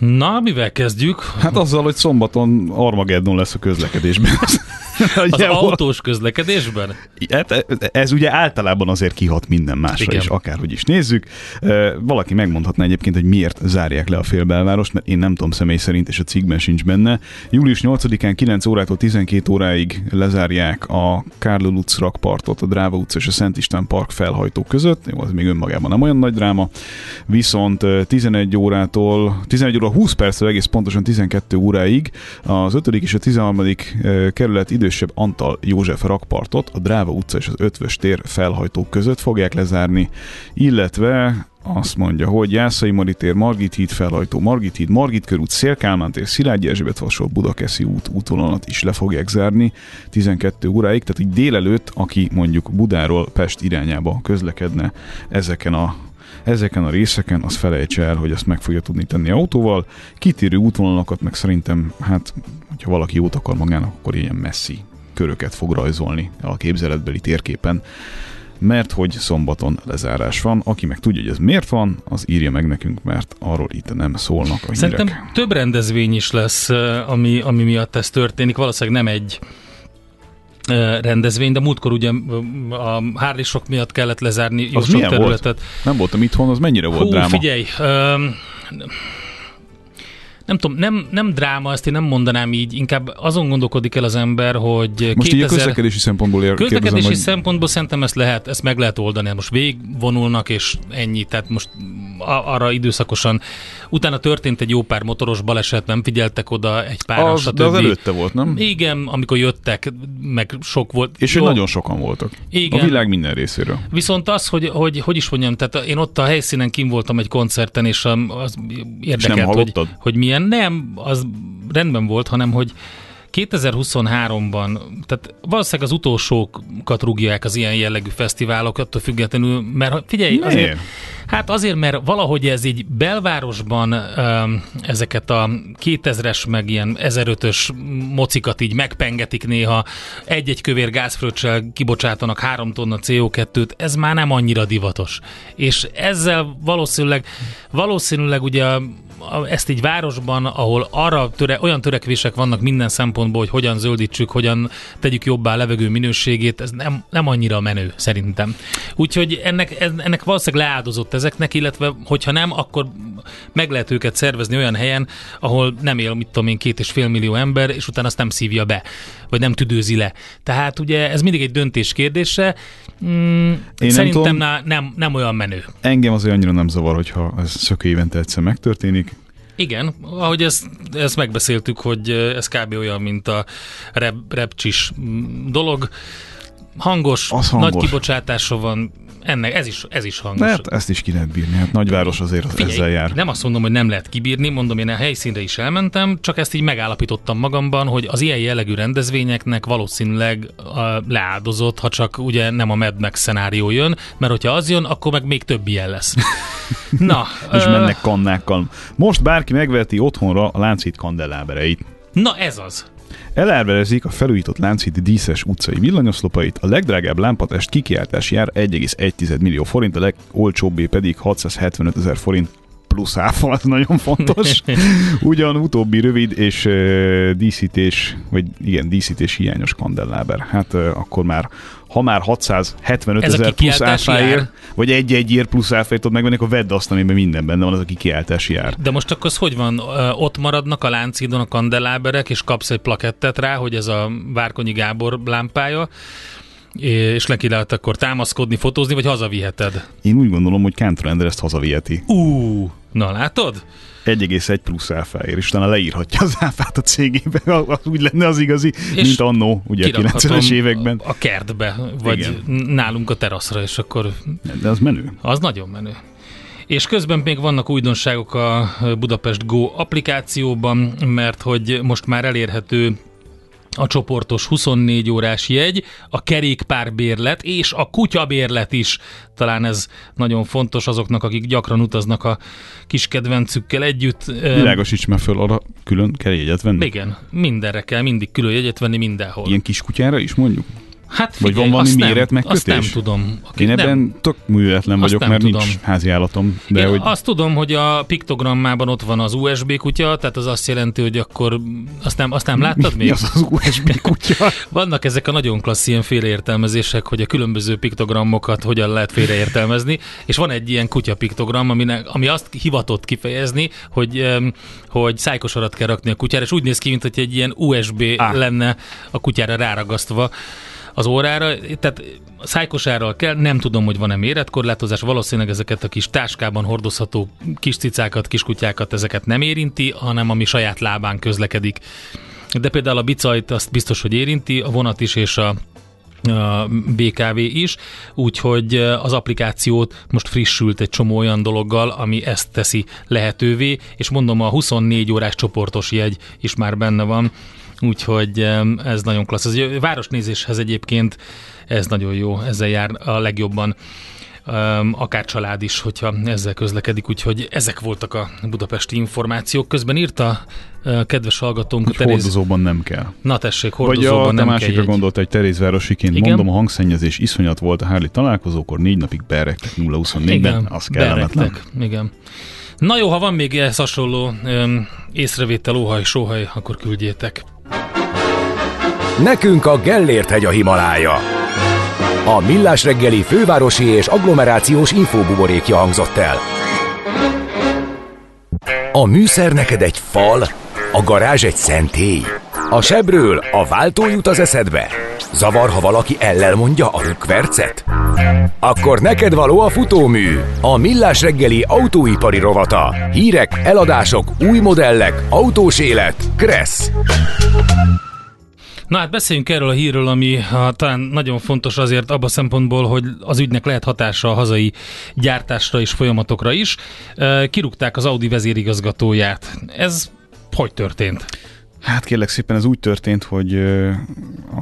Na, mivel kezdjük? Hát azzal, hogy szombaton Armageddon lesz a közlekedésben. az autós közlekedésben? Hát, ez ugye általában azért kihat minden másra Igen. is, akárhogy is nézzük. Valaki megmondhatná egyébként, hogy miért zárják le a félbelvárost, mert én nem tudom személy szerint, és a cikkben sincs benne. Július 8-án 9 órától 12 óráig lezárják a Kárl Lutz rakpartot, a Dráva utca és a Szent István park felhajtó között. Jó, az még önmagában nem olyan nagy dráma. Viszont 11 órától, 11 óra 20 perctől egész pontosan 12 óráig az 5. és a 13. kerület idősebb Antal József rakpartot a Dráva utca és az Ötvös tér felhajtó között fogják lezárni, illetve azt mondja, hogy Jászai Maritér, Margit híd felhajtó, Margit híd, Margit körút, Szélkálmán tér, Szilágyi Erzsébet vasol, Budakeszi út útvonalat is le fogják zárni 12 óráig, tehát így délelőtt, aki mondjuk Budáról Pest irányába közlekedne ezeken a ezeken a részeken, az felejtse el, hogy ezt meg fogja tudni tenni autóval. Kitérő útvonalakat meg szerintem, hát, hogyha valaki jót akar magának, akkor ilyen messzi köröket fog rajzolni a képzeletbeli térképen mert hogy szombaton lezárás van. Aki meg tudja, hogy ez miért van, az írja meg nekünk, mert arról itt nem szólnak a Szerintem hírek. több rendezvény is lesz, ami, ami miatt ez történik. Valószínűleg nem egy rendezvény, de múltkor ugye a hárlisok miatt kellett lezárni jó az sok területet. Volt? Nem voltam itthon, az mennyire volt Hú, dráma? figyelj, um, nem tudom, nem, nem dráma, ezt én nem mondanám így, inkább azon gondolkodik el az ember, hogy Most 2000... így a közlekedési szempontból ér, Közlekedési kérdezem, hogy... szempontból szerintem ezt lehet, ezt meg lehet oldani. Most végigvonulnak, és ennyi, tehát most arra időszakosan. Utána történt egy jó pár motoros baleset, nem figyeltek oda egy pár, az, stb. De az előtte volt, nem? Igen, amikor jöttek, meg sok volt. És jó. nagyon sokan voltak. Igen. A világ minden részéről. Viszont az, hogy, hogy hogy is mondjam, tehát én ott a helyszínen kim voltam egy koncerten, és az érdekelt, és hogy, hogy milyen. Nem, az rendben volt, hanem hogy 2023-ban, tehát valószínűleg az utolsókat rúgják az ilyen jellegű fesztiválok, attól függetlenül, mert figyelj, Miért? azért, hát azért, mert valahogy ez így belvárosban ezeket a 2000-es, meg ilyen 1005-ös mocikat így megpengetik néha, egy-egy kövér gázfröccsel kibocsátanak három tonna CO2-t, ez már nem annyira divatos. És ezzel valószínűleg, valószínűleg ugye ezt így városban, ahol arra töre, olyan törekvések vannak minden szempontból, hogy hogyan zöldítsük, hogyan tegyük jobbá a levegő minőségét, ez nem, nem annyira menő szerintem. Úgyhogy ennek, ennek valószínűleg leáldozott ezeknek, illetve hogyha nem, akkor meg lehet őket szervezni olyan helyen, ahol nem él, mit tudom én, két és fél millió ember, és utána azt nem szívja be, vagy nem tüdőzi le. Tehát ugye ez mindig egy döntés kérdése. Mm, én szerintem nem, tudom, nem, nem olyan menő. Engem az annyira nem zavar, hogyha ez szök évente egyszer megtörténik. Igen, ahogy ezt, ezt megbeszéltük, hogy ez kb. olyan, mint a rep, repcsis dolog. Hangos, az hangos. nagy kibocsátása van, ennek ez is, ez is hangos. Hát ezt is ki lehet bírni, hát nagyváros azért Figyelj, ezzel jár. Nem azt mondom, hogy nem lehet kibírni, mondom, én a helyszínre is elmentem, csak ezt így megállapítottam magamban, hogy az ilyen jellegű rendezvényeknek valószínűleg a leáldozott, ha csak ugye nem a Mad Max szenárió jön, mert hogyha az jön, akkor meg még több ilyen lesz. Na. És ö... mennek kannákkal. Most bárki megveheti otthonra a láncít kandellábereit. Na ez az. Elárverezik a felújított Lánchíd díszes utcai villanyoszlopait, a legdrágább lámpatest kikiáltás jár 1,1 millió forint, a legolcsóbbé pedig 675 ezer forint plusz áfa, az nagyon fontos. Ugyan utóbbi rövid és díszítés, vagy igen, díszítés hiányos kandelláber. Hát akkor már ha már 675 ezer plusz áfáért, vagy egy-egy ér plusz áfáért tudod megvenni, akkor vedd azt, amiben minden benne van, az a kikiáltási jár. De most akkor az hogy van? Ott maradnak a láncidon a kandeláberek, és kapsz egy plakettet rá, hogy ez a Várkonyi Gábor lámpája, és neki lehet akkor támaszkodni, fotózni, vagy hazaviheted? Én úgy gondolom, hogy Kántor ezt hazaviheti. Ú, na látod? 1,1 plusz áfáért, és utána leírhatja az áfát a cégébe, az úgy lenne az igazi, és mint annó, ugye a 90-es években. A kertbe, vagy Igen. nálunk a teraszra, és akkor... De az menő. Az nagyon menő. És közben még vannak újdonságok a Budapest Go applikációban, mert hogy most már elérhető a csoportos 24 órás jegy, a kerékpárbérlet és a kutyabérlet is. Talán ez nagyon fontos azoknak, akik gyakran utaznak a kis kedvencükkel együtt. Világosíts már föl, arra külön kell jegyet venni? Igen, mindenre kell mindig külön jegyet venni mindenhol. Ilyen kis kutyára is mondjuk? Hát figyelj, Vagy van valami méret megkötés? Azt nem tudom. Akik Én ebben nem, tök művetlen vagyok, mert tudom. nincs házi állatom. De Én hogy... azt tudom, hogy a piktogrammában ott van az USB kutya, tehát az azt jelenti, hogy akkor azt nem, azt nem láttad még? Mi az az USB kutya? Vannak ezek a nagyon klassz ilyen félreértelmezések, hogy a különböző piktogramokat hogyan lehet félreértelmezni, és van egy ilyen kutya piktogram, ami, ami azt hivatott kifejezni, hogy, hogy szájkosarat kell rakni a kutyára, és úgy néz ki, mint hogy egy ilyen USB ah. lenne a kutyára ráragasztva az órára, tehát szájkosárral kell, nem tudom, hogy van-e méretkorlátozás, valószínűleg ezeket a kis táskában hordozható kis cicákat, kiskutyákat, ezeket nem érinti, hanem ami saját lábán közlekedik. De például a bicajt azt biztos, hogy érinti, a vonat is és a a BKV is, úgyhogy az applikációt most frissült egy csomó olyan dologgal, ami ezt teszi lehetővé, és mondom, a 24 órás csoportos jegy is már benne van, úgyhogy ez nagyon klassz. Ez a városnézéshez egyébként ez nagyon jó, ezzel jár a legjobban akár család is, hogyha ezzel közlekedik, úgyhogy ezek voltak a budapesti információk. Közben írta kedves hallgatónk. Hogy Teréz... hordozóban nem kell. Na tessék, hordozóban Vagy a, nem másikra kell gondolt egy Terézvárosiként, Igen? mondom, a hangszennyezés iszonyat volt a Hárli találkozókor, négy napig berektek 0-24-ben, az kellemetlen. Igen. Na jó, ha van még ehhez hasonló öm, észrevétel, óhaj, sóhaj, akkor küldjétek. Nekünk a Gellért hegy a Himalája. A Millás reggeli fővárosi és agglomerációs infóbuborékja hangzott el. A műszer neked egy fal, a garázs egy szentély. A sebről a váltó jut az eszedbe. Zavar, ha valaki ellel mondja a rükvercet? Akkor neked való a futómű, a millás reggeli autóipari rovata. Hírek, eladások, új modellek, autós élet, Kressz. Na hát beszéljünk erről a hírről, ami ha, talán nagyon fontos azért abban a szempontból, hogy az ügynek lehet hatása a hazai gyártásra és folyamatokra is. Kirúgták az Audi vezérigazgatóját. Ez hogy történt? Hát kérlek szépen ez úgy történt, hogy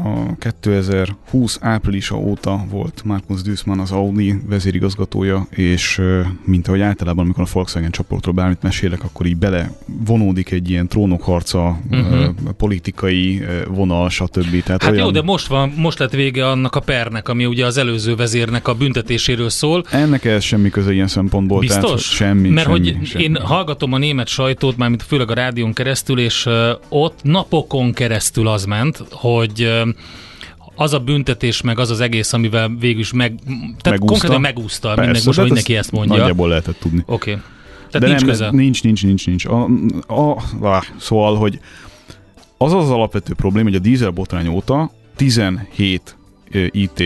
a 2020 áprilisa óta volt Markus Duisman az Audi vezérigazgatója, és mint ahogy általában, amikor a Volkswagen csoportról bármit mesélek, akkor így bele vonódik egy ilyen trónokharca, uh-huh. politikai vonal, stb. Tehát hát olyan... jó, de most van, most lett vége annak a pernek, ami ugye az előző vezérnek a büntetéséről szól. Ennek ez semmi köze ilyen szempontból. Biztos? Tehát, semmi, Mert semmi, hogy semmi. én hallgatom a német sajtót, mármint főleg a rádión keresztül, és ott ott napokon keresztül az ment, hogy az a büntetés, meg az az egész, amivel végül is meg, tehát megúszta. konkrétan megúszta, Persze, minden, most mindenki ezt mondja. Nagyjából lehetett tudni. Oké. Okay. Tehát De nincs nem, köze? Nincs, nincs, nincs, nincs. A, a, a, szóval, hogy az az alapvető probléma, hogy a dízel botrány óta 17 IT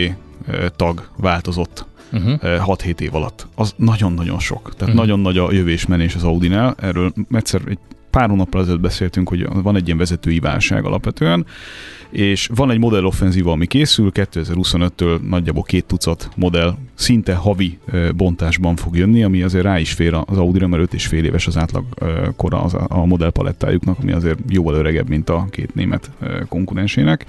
tag változott uh-huh. 6-7 év alatt. Az nagyon-nagyon sok. Tehát uh-huh. nagyon nagy a jövésmenés az Audinál. Erről egyszer egy pár hónappal ezelőtt beszéltünk, hogy van egy ilyen vezetői válság alapvetően, és van egy modelloffenzíva, ami készül, 2025-től nagyjából két tucat modell szinte havi bontásban fog jönni, ami azért rá is fér az Audi-ra, mert 5 és fél éves az átlag kora az a modellpalettájuknak, ami azért jóval öregebb, mint a két német konkurensének.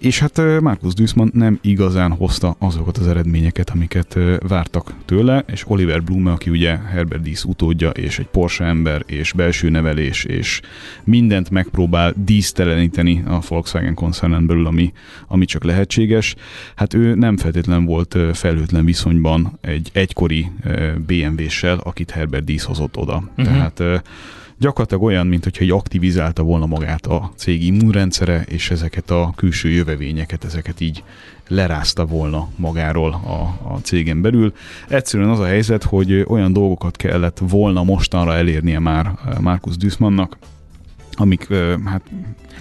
És hát Markus Duisman nem igazán hozta azokat az eredményeket, amiket vártak tőle, és Oliver Blume, aki ugye Herbert Dísz utódja, és egy Porsche ember, és belső nevelés, és mindent megpróbál díszteleníteni a Volkswagen koncernen belül, ami, ami csak lehetséges. Hát ő nem feltétlen volt felhőtlen viszonyban egy egykori BMW-ssel, akit Herbert Dísz hozott oda. Uh-huh. Tehát gyakorlatilag olyan, mint hogyha egy aktivizálta volna magát a cég immunrendszere, és ezeket a külső jövevényeket, ezeket így lerázta volna magáról a, a cégen belül. Egyszerűen az a helyzet, hogy olyan dolgokat kellett volna mostanra elérnie már Markus Duismannnak, amik hát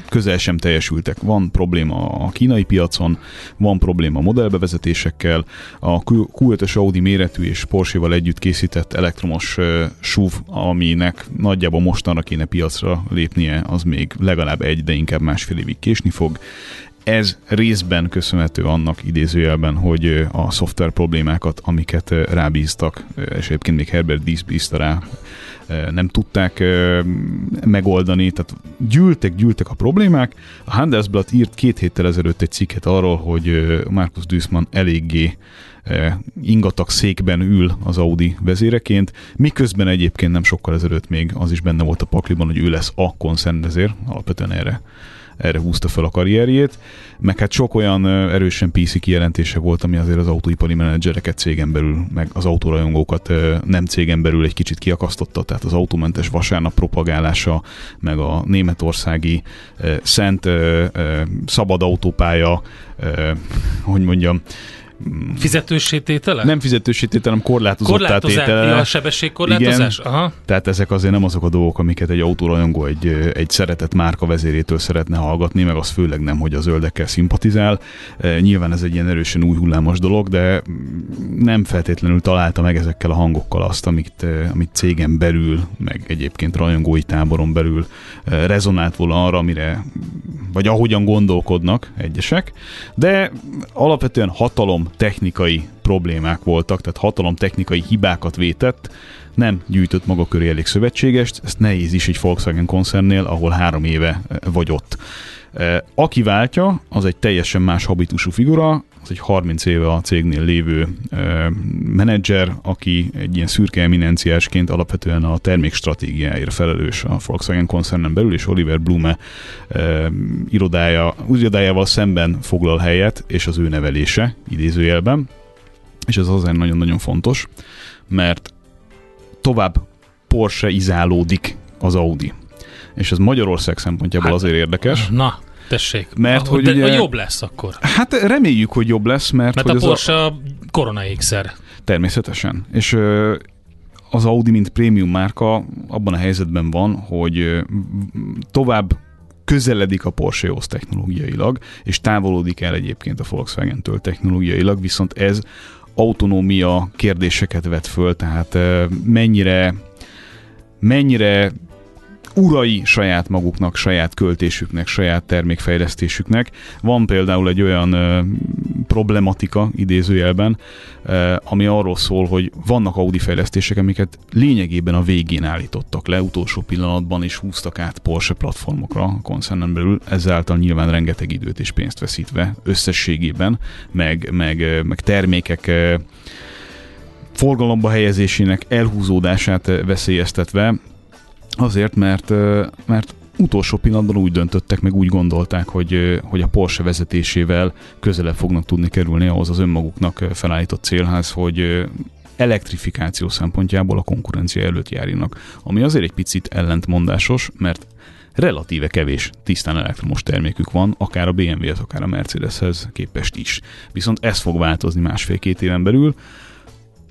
közel sem teljesültek. Van probléma a kínai piacon, van probléma modellbevezetésekkel, a Q5-ös Audi méretű és Porsche-val együtt készített elektromos SUV, aminek nagyjából mostanra kéne piacra lépnie, az még legalább egy, de inkább másfél évig késni fog ez részben köszönhető annak idézőjelben, hogy a szoftver problémákat, amiket rábíztak, és egyébként még Herbert Dísz bízta rá, nem tudták megoldani, tehát gyűltek, gyűltek a problémák. A Handelsblatt írt két héttel ezelőtt egy cikket arról, hogy Markus Duisman eléggé ingatag székben ül az Audi vezéreként, miközben egyébként nem sokkal ezelőtt még az is benne volt a pakliban, hogy ő lesz a koncernvezér, alapvetően erre erre húzta fel a karrierjét, meg hát sok olyan erősen PC kijelentése volt, ami azért az autóipari menedzsereket cégen belül, meg az autórajongókat nem cégen belül egy kicsit kiakasztotta, tehát az autómentes vasárnap propagálása, meg a németországi szent szabad autópálya, hogy mondjam, Fizetősítétele? Nem fizetősítétele, hanem korlátozott tétele. Ja, a sebességkorlátozás? Igen, Aha. Tehát ezek azért nem azok a dolgok, amiket egy autórajongó egy, egy szeretett márka vezérétől szeretne hallgatni, meg az főleg nem, hogy a zöldekkel szimpatizál. Nyilván ez egy ilyen erősen új hullámos dolog, de nem feltétlenül találta meg ezekkel a hangokkal azt, amit, amit cégen belül, meg egyébként rajongói táboron belül rezonált volna arra, amire, vagy ahogyan gondolkodnak egyesek, de alapvetően hatalom, technikai problémák voltak, tehát hatalom technikai hibákat vétett, nem gyűjtött maga köré elég szövetségest, ezt nehéz is egy Volkswagen koncernnél, ahol három éve eh, vagy ott. Eh, aki váltja, az egy teljesen más habitusú figura, az egy 30 éve a cégnél lévő menedzser, aki egy ilyen szürke eminenciásként alapvetően a termék stratégiáért felelős a Volkswagen koncernen belül, és Oliver Blume irodája, irodájával szemben foglal helyet, és az ő nevelése idézőjelben, és ez azért nagyon-nagyon fontos, mert tovább Porsche izálódik az Audi. És ez Magyarország szempontjából hát, azért érdekes. Na, tessék. Mert hogy de, ugye, jobb lesz akkor. Hát reméljük, hogy jobb lesz, mert... Mert hogy a Porsche a korona ékszer. Természetesen. És az Audi, mint prémium márka abban a helyzetben van, hogy tovább közeledik a Porsche-hoz technológiailag, és távolodik el egyébként a Volkswagen-től technológiailag, viszont ez autonómia kérdéseket vet föl, tehát mennyire mennyire urai saját maguknak, saját költésüknek, saját termékfejlesztésüknek. Van például egy olyan ö, problematika idézőjelben, ö, ami arról szól, hogy vannak Audi fejlesztések, amiket lényegében a végén állítottak le, utolsó pillanatban is húztak át Porsche platformokra a koncernen belül, ezáltal nyilván rengeteg időt és pénzt veszítve összességében, meg, meg, meg termékek forgalomba helyezésének elhúzódását veszélyeztetve, Azért, mert, mert utolsó pillanatban úgy döntöttek, meg úgy gondolták, hogy, hogy a Porsche vezetésével közelebb fognak tudni kerülni ahhoz az önmaguknak felállított célház, hogy elektrifikáció szempontjából a konkurencia előtt járjanak. Ami azért egy picit ellentmondásos, mert relatíve kevés tisztán elektromos termékük van, akár a BMW-hez, akár a Mercedeshez képest is. Viszont ez fog változni másfél-két éven belül,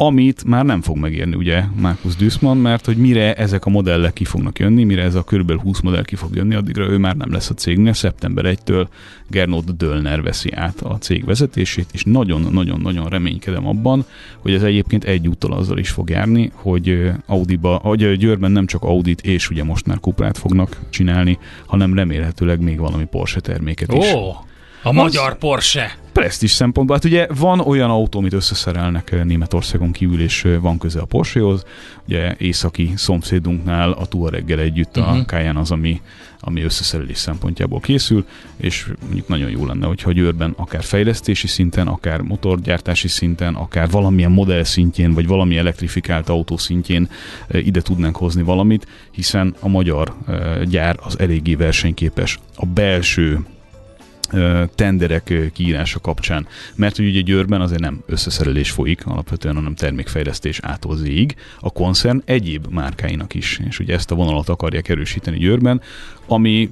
amit már nem fog megérni ugye Markus Dussmann, mert hogy mire ezek a modellek ki fognak jönni, mire ez a kb. 20 modell ki fog jönni, addigra ő már nem lesz a cégnél. Szeptember 1-től Gernot Döllner veszi át a cég vezetését, és nagyon-nagyon-nagyon reménykedem abban, hogy ez egyébként egyúttal azzal is fog járni, hogy Audiba, hogy Győrben nem csak Audit és ugye most már Cuprát fognak csinálni, hanem remélhetőleg még valami Porsche terméket is. Oh. A magyar Porsche. Presztis szempontból. Hát ugye van olyan autó, amit összeszerelnek eh, Németországon kívül, és eh, van köze a Porschehoz. Ugye északi szomszédunknál a Touareggel együtt uh-huh. a mhm. Cayenne az, ami, ami összeszerelés szempontjából készül, és mondjuk nagyon jó lenne, hogyha Győrben akár fejlesztési szinten, akár motorgyártási szinten, akár valamilyen modell szintjén, vagy valami elektrifikált autó szintjén eh, ide tudnánk hozni valamit, hiszen a magyar gyár az eléggé versenyképes. A belső tenderek kiírása kapcsán. Mert hogy ugye Győrben azért nem összeszerelés folyik alapvetően, hanem termékfejlesztés ától zéig, a koncern egyéb márkáinak is. És ugye ezt a vonalat akarják erősíteni Győrben, ami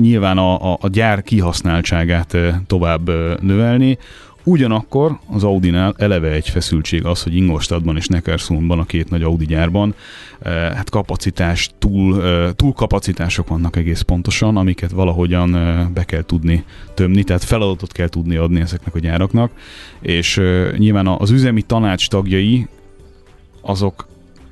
nyilván a, a, a gyár kihasználtságát tovább növelni, Ugyanakkor az Audinál eleve egy feszültség az, hogy Ingolstadtban és Neckarsulmban, a két nagy Audi gyárban, hát kapacitás, túl, eh, túl kapacitások vannak egész pontosan, amiket valahogyan be kell tudni tömni, tehát feladatot kell tudni adni ezeknek a gyáraknak, és nyilván az üzemi tanács tagjai azok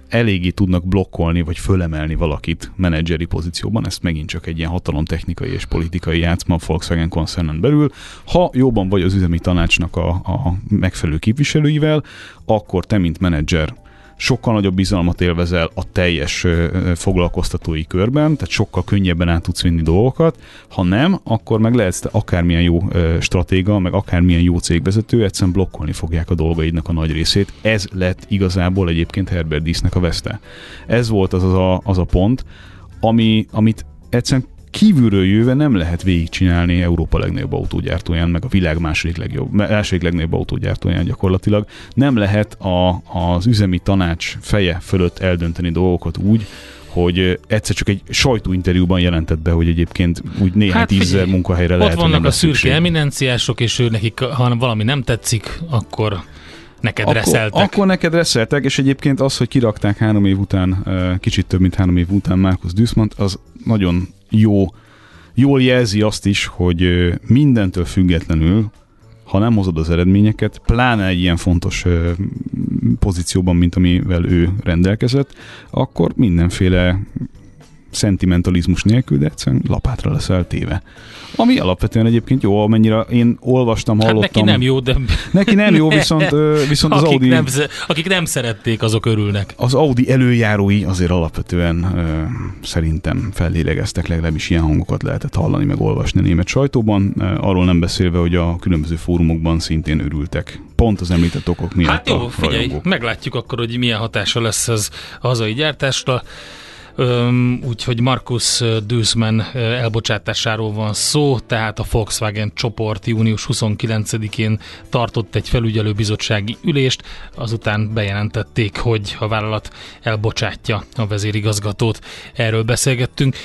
eléggé tudnak blokkolni, vagy fölemelni valakit menedzseri pozícióban, ezt megint csak egy ilyen hatalomtechnikai és politikai játszma a Volkswagen koncernen belül. Ha jóban vagy az üzemi tanácsnak a, a megfelelő képviselőivel, akkor te, mint menedzser sokkal nagyobb bizalmat élvezel a teljes foglalkoztatói körben, tehát sokkal könnyebben át tudsz vinni dolgokat. Ha nem, akkor meg lehetsz te akármilyen jó stratéga, meg akármilyen jó cégvezető, egyszerűen blokkolni fogják a dolgaidnak a nagy részét. Ez lett igazából egyébként Herbert Dísznek a veszte. Ez volt az az a, az a pont, ami, amit egyszerűen kívülről jöve nem lehet végigcsinálni Európa legnagyobb autógyártóján, meg a világ második legjobb, második legnagyobb autógyártóján gyakorlatilag. Nem lehet a, az üzemi tanács feje fölött eldönteni dolgokat úgy, hogy egyszer csak egy sajtóinterjúban jelentett be, hogy egyébként úgy néhány hát, tízzer munkahelyre ott lehet, Ott vannak a szürke szükség. eminenciások, és ő nekik, ha valami nem tetszik, akkor neked akkor, reszeltek. Akkor neked reszeltek, és egyébként az, hogy kirakták három év után, kicsit több mint három év után Markus Dussmant, az nagyon jó, jól jelzi azt is, hogy mindentől függetlenül, ha nem hozod az eredményeket, pláne egy ilyen fontos pozícióban, mint amivel ő rendelkezett, akkor mindenféle szentimentalizmus nélkül, de egyszerűen lapátra leszel téve. Ami alapvetően egyébként jó, amennyire én olvastam, hallottam. Hát neki nem jó, de... Neki nem jó, viszont, viszont az akik Audi... Nem, akik nem szerették, azok örülnek. Az Audi előjárói azért alapvetően ö, szerintem fellélegeztek, legalábbis ilyen hangokat lehetett hallani, meg olvasni a német sajtóban, arról nem beszélve, hogy a különböző fórumokban szintén örültek. Pont az említett okok miatt Hát jó, figyelj, rajongók. meglátjuk akkor, hogy milyen hatása lesz ez a hazai gyártásra úgyhogy Markus Duisman elbocsátásáról van szó, tehát a Volkswagen csoport június 29-én tartott egy felügyelőbizottsági ülést, azután bejelentették, hogy a vállalat elbocsátja a vezérigazgatót. Erről beszélgettünk.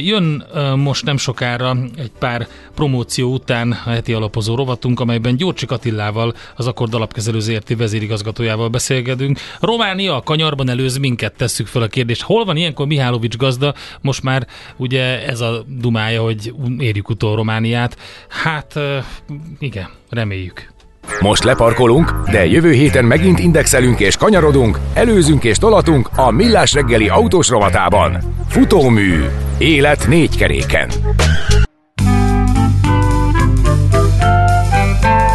Jön most nem sokára egy pár promóció után a heti alapozó rovatunk, amelyben Gyurcsik Attilával, az Akkord Alapkezelő ZRT vezérigazgatójával beszélgetünk. Románia a kanyarban előz minket, tesszük fel a kérdést. Hol van ilyenkor Mihálovics gazda? Most már ugye ez a dumája, hogy érjük utol Romániát. Hát igen, reméljük. Most leparkolunk, de jövő héten megint indexelünk és kanyarodunk, előzünk és tolatunk a Millás reggeli autós rovatában. Futómű. Élet négy keréken.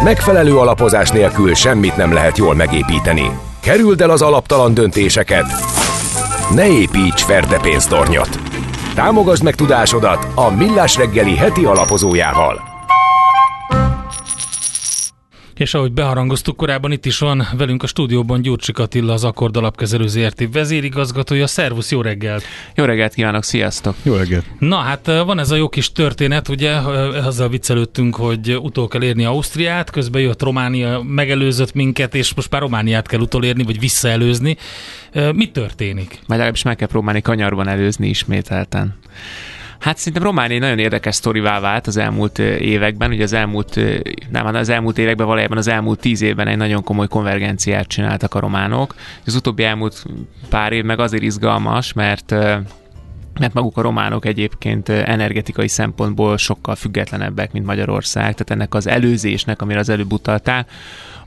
Megfelelő alapozás nélkül semmit nem lehet jól megépíteni. Kerüld el az alaptalan döntéseket. Ne építs ferde pénztornyot. Támogasd meg tudásodat a Millás reggeli heti alapozójával. És ahogy beharangoztuk korábban, itt is van velünk a stúdióban Gyurcsik Attila, az Akkord Alapkezelő ZRT vezérigazgatója. Szervusz, jó reggelt! Jó reggelt kívánok, sziasztok! Jó reggelt! Na hát van ez a jó kis történet, ugye, azzal viccelődtünk, hogy utol kell érni Ausztriát, közben jött Románia, megelőzött minket, és most már Romániát kell utolérni, vagy visszaelőzni. Mi történik? Majd legalábbis meg kell próbálni kanyarban előzni ismételten. Hát szerintem Románia nagyon érdekes sztorivá vált az elmúlt években. Ugye az elmúlt, nem, az elmúlt években valójában az elmúlt tíz évben egy nagyon komoly konvergenciát csináltak a románok. Az utóbbi elmúlt pár év meg azért izgalmas, mert mert maguk a románok egyébként energetikai szempontból sokkal függetlenebbek, mint Magyarország, tehát ennek az előzésnek, amire az előbb utaltál,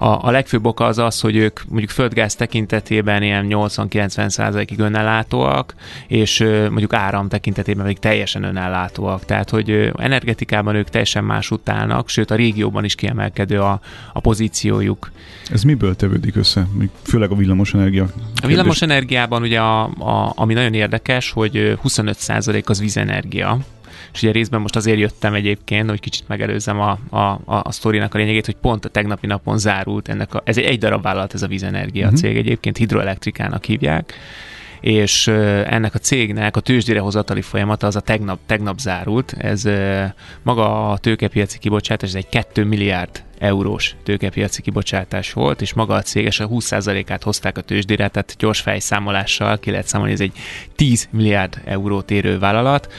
a, a legfőbb oka az az, hogy ők mondjuk földgáz tekintetében ilyen 80-90 százalékig önellátóak, és mondjuk áram tekintetében pedig teljesen önellátóak. Tehát, hogy energetikában ők teljesen más utálnak, sőt a régióban is kiemelkedő a, a pozíciójuk. Ez miből tevődik össze? Főleg a villamosenergia. A villamosenergiában ugye, a, a, ami nagyon érdekes, hogy 25% az vízenergia, és ugye részben most azért jöttem egyébként, hogy kicsit megelőzem a, a, a, a sztorinak a lényegét, hogy pont a tegnapi napon zárult ennek a, ez egy, egy darab vállalat ez a vízenergia uh-huh. cég egyébként, hidroelektrikának hívják, és ennek a cégnek a tőzsdére hozatali folyamata az a tegnap, tegnap zárult. Ez maga a tőkepiaci kibocsátás, ez egy 2 milliárd eurós tőkepiaci kibocsátás volt, és maga a céges a 20%-át hozták a tőzsdére, tehát gyors fejszámolással ki lehet számolni, ez egy 10 milliárd eurót érő vállalat.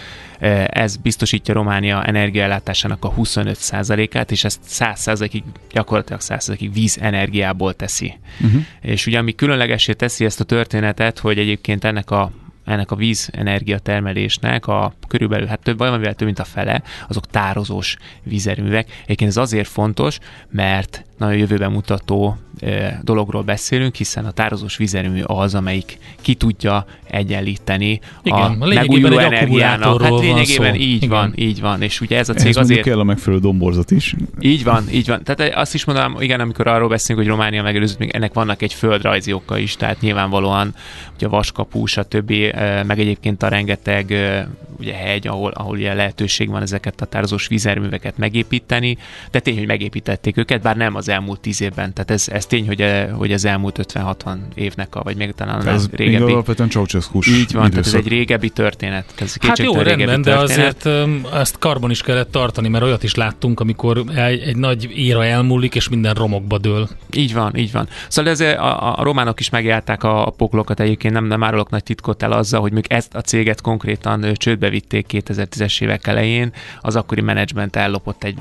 Ez biztosítja Románia energiaellátásának a 25%-át, és ezt 100%-ig, gyakorlatilag 100%-ig vízenergiából teszi. Uh-huh. És ugye ami különlegesé teszi ezt a történetet, hogy egyébként ennek a ennek a vízenergia termelésnek a körülbelül, hát több, valamivel több, mint a fele, azok tározós vízerőművek. Egyébként ez azért fontos, mert nagyon jövőben mutató dologról beszélünk, hiszen a tározós vízerőmű az, amelyik ki tudja egyenlíteni Igen, a, a megújuló energiának. Hát lényegében így van, van, így van. És ugye ez a cég ez azért... kell a megfelelő domborzat is. Így van, így van. Tehát azt is mondanám, igen, amikor arról beszélünk, hogy Románia megelőzött, még ennek vannak egy földrajzi oka is, tehát nyilvánvalóan ugye a vaskapú, stb., meg egyébként a rengeteg ugye hegy, ahol, ahol ugye lehetőség van ezeket a tározós vízerőműveket megépíteni, de tény, hogy megépítették őket, bár nem az elmúlt 10 évben. Tehát ez, ez tény, hogy, hogy az elmúlt 50-60 évnek, a, vagy még talán ez régebbi. Ez alapvetően Ceausescu Így van, tehát ez egy régebbi történet. Ez hát jó, rendben, de azért ezt karban is kellett tartani, mert olyat is láttunk, amikor egy, egy nagy éra elmúlik, és minden romokba dől. Így van, így van. Szóval ez a, a románok is megjárták a, a poklokat egyébként, nem, nem árulok nagy titkot el azzal, hogy még ezt a céget konkrétan csődbe vitték 2010-es évek elején, az akkori menedzsment ellopott egy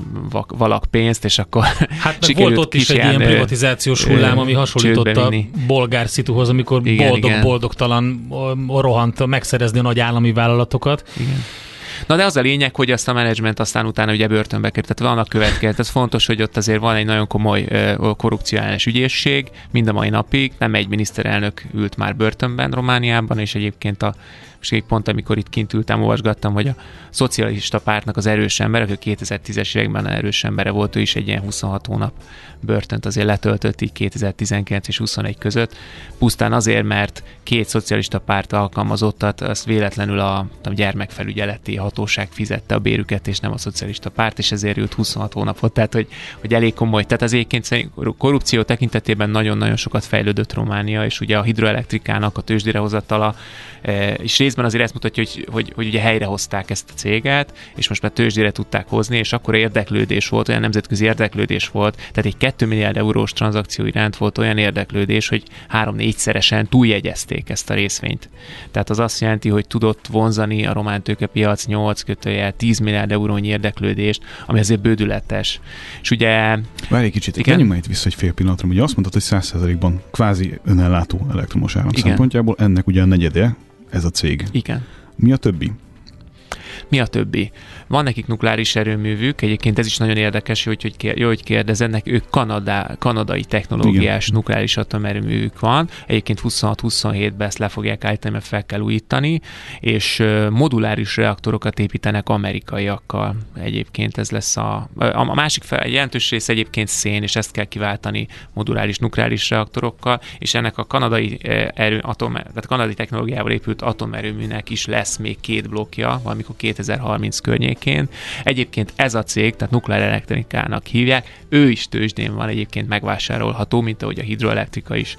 valak pénzt, és akkor Hát volt ott is egy ilyen privatizációs hullám, ami hasonlított a bolgár szituhoz, amikor boldog-boldogtalan rohant megszerezni a nagy állami vállalatokat. Igen. Na de az a lényeg, hogy azt a menedzsment aztán utána ugye börtönbe került. Tehát vannak következett. Ez fontos, hogy ott azért van egy nagyon komoly korrupciális ügyészség, mind a mai napig. Nem egy miniszterelnök ült már börtönben Romániában, és egyébként a és még pont amikor itt kint ültem, olvasgattam, hogy a szocialista pártnak az erős ember, aki 2010-es években erős embere volt, ő is egy ilyen 26 hónap börtönt azért letöltött így 2019 és 21 között, pusztán azért, mert két szocialista párt alkalmazottat, azt véletlenül a, a gyermekfelügyeleti hatóság fizette a bérüket, és nem a szocialista párt, és ezért ült 26 hónapot, tehát hogy, hogy elég komoly. Tehát az egyébként korrupció tekintetében nagyon-nagyon sokat fejlődött Románia, és ugye a hidroelektrikának a tőzsdére hozatala, és részben azért ezt mutatja, hogy, hogy, hogy ugye helyrehozták ezt a céget, és most már tőzsdére tudták hozni, és akkor érdeklődés volt, olyan nemzetközi érdeklődés volt, tehát egy 2 milliárd eurós tranzakció iránt volt olyan érdeklődés, hogy 3-4-szeresen túljegyezték ezt a részvényt. Tehát az azt jelenti, hogy tudott vonzani a román tőkepiac 8 kötője 10 milliárd eurónyi érdeklődést, ami azért bődületes. És ugye... Várj egy kicsit, igen? menjünk itt vissza egy fél pillanatra, ugye azt mondtad, hogy 100%-ban kvázi önellátó elektromos áram igen. szempontjából, ennek ugye a negyede ez a cég. Igen. Mi a többi? Mi a többi? Van nekik nukleáris erőművük, egyébként ez is nagyon érdekes, hogy, hogy, jó, hogy kérdezednek, ők Kanadá, kanadai technológiás Igen. nukleáris atomerőművük van, egyébként 26-27-ben ezt le fogják állítani, mert fel kell újítani, és moduláris reaktorokat építenek amerikaiakkal. Egyébként ez lesz a, a, másik fel, jelentős rész egyébként szén, és ezt kell kiváltani moduláris nukleáris reaktorokkal, és ennek a kanadai erő, atom, tehát kanadai technológiával épült atomerőműnek is lesz még két blokkja, valamikor 2030 környék környékén. Egyébként ez a cég, tehát nukleár elektronikának hívják, ő is tőzsdén van egyébként megvásárolható, mint ahogy a hidroelektrika is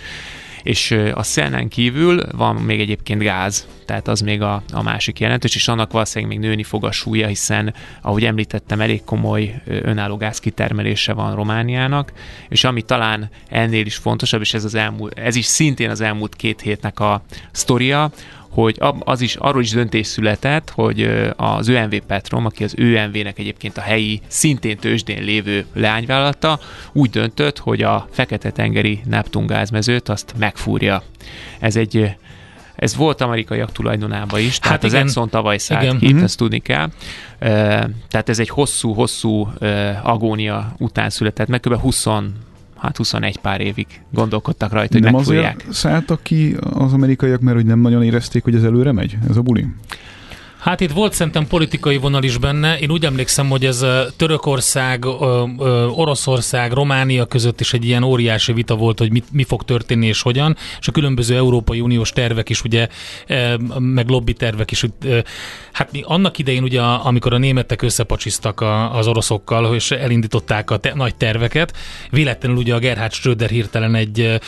és a szenen kívül van még egyébként gáz, tehát az még a, a másik jelentős, és annak valószínűleg még nőni fog a súlya, hiszen, ahogy említettem, elég komoly önálló gáz kitermelése van Romániának, és ami talán ennél is fontosabb, és ez, az elmúlt, ez is szintén az elmúlt két hétnek a sztoria, hogy az is, arról is döntés született, hogy az ÖMV Petrom, aki az ÖMV-nek egyébként a helyi, szintén tőzsdén lévő leányvállalata, úgy döntött, hogy a Fekete-tengeri Neptun gázmezőt azt megfúrja. Ez egy ez volt amerikaiak tulajdonában is, tehát hát az igen. Exxon tavaly szállt igen. ki, mm-hmm. ezt tudni kell. Tehát ez egy hosszú-hosszú agónia után született, meg kb. 20 hát 21 pár évig gondolkodtak rajta, hogy nem megfújják. azért szálltak ki az amerikaiak, mert hogy nem nagyon érezték, hogy ez előre megy, ez a buli? Hát itt volt szerintem politikai vonal is benne. Én úgy emlékszem, hogy ez Törökország, Oroszország, Románia között is egy ilyen óriási vita volt, hogy mit, mi fog történni és hogyan, és a különböző Európai Uniós tervek is, ugye, meg lobby tervek is. Hát mi annak idején, ugye, amikor a németek összepacsiztak az oroszokkal, és elindították a te- nagy terveket, véletlenül ugye a Gerhard Schröder hirtelen egy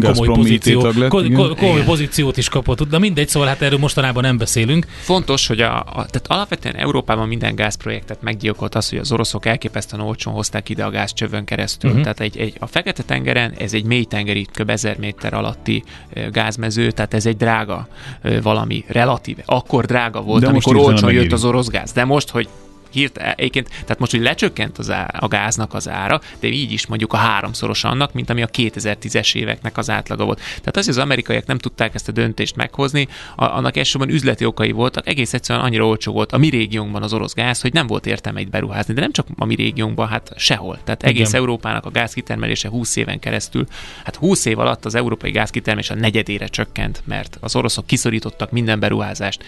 komoly, pozíció, ko- komoly pozíciót is kapott. De mindegy, szóval hát erről mostanában nem beszélünk. Fontos fontos, hogy a, a, tehát alapvetően Európában minden gázprojektet meggyilkolt az, hogy az oroszok elképesztően olcsón hozták ide a gázcsövön keresztül. Uh-huh. Tehát egy, egy, a Fekete-tengeren ez egy mély tengeri, kb. 1000 méter alatti gázmező, tehát ez egy drága valami, relatíve. Akkor drága volt, De amikor olcsón jött az orosz gáz. De most, hogy hírt, egyébként, tehát most, hogy lecsökkent az á, a gáznak az ára, de így is mondjuk a háromszoros annak, mint ami a 2010-es éveknek az átlaga volt. Tehát az, hogy az amerikaiak nem tudták ezt a döntést meghozni, a, annak elsősorban üzleti okai voltak, egész egyszerűen annyira olcsó volt a mi régiónkban az orosz gáz, hogy nem volt értelme itt beruházni, de nem csak a mi régiónkban, hát sehol. Tehát egész Igen. Európának a gázkitermelése 20 éven keresztül, hát 20 év alatt az európai gázkitermelés a negyedére csökkent, mert az oroszok kiszorítottak minden beruházást.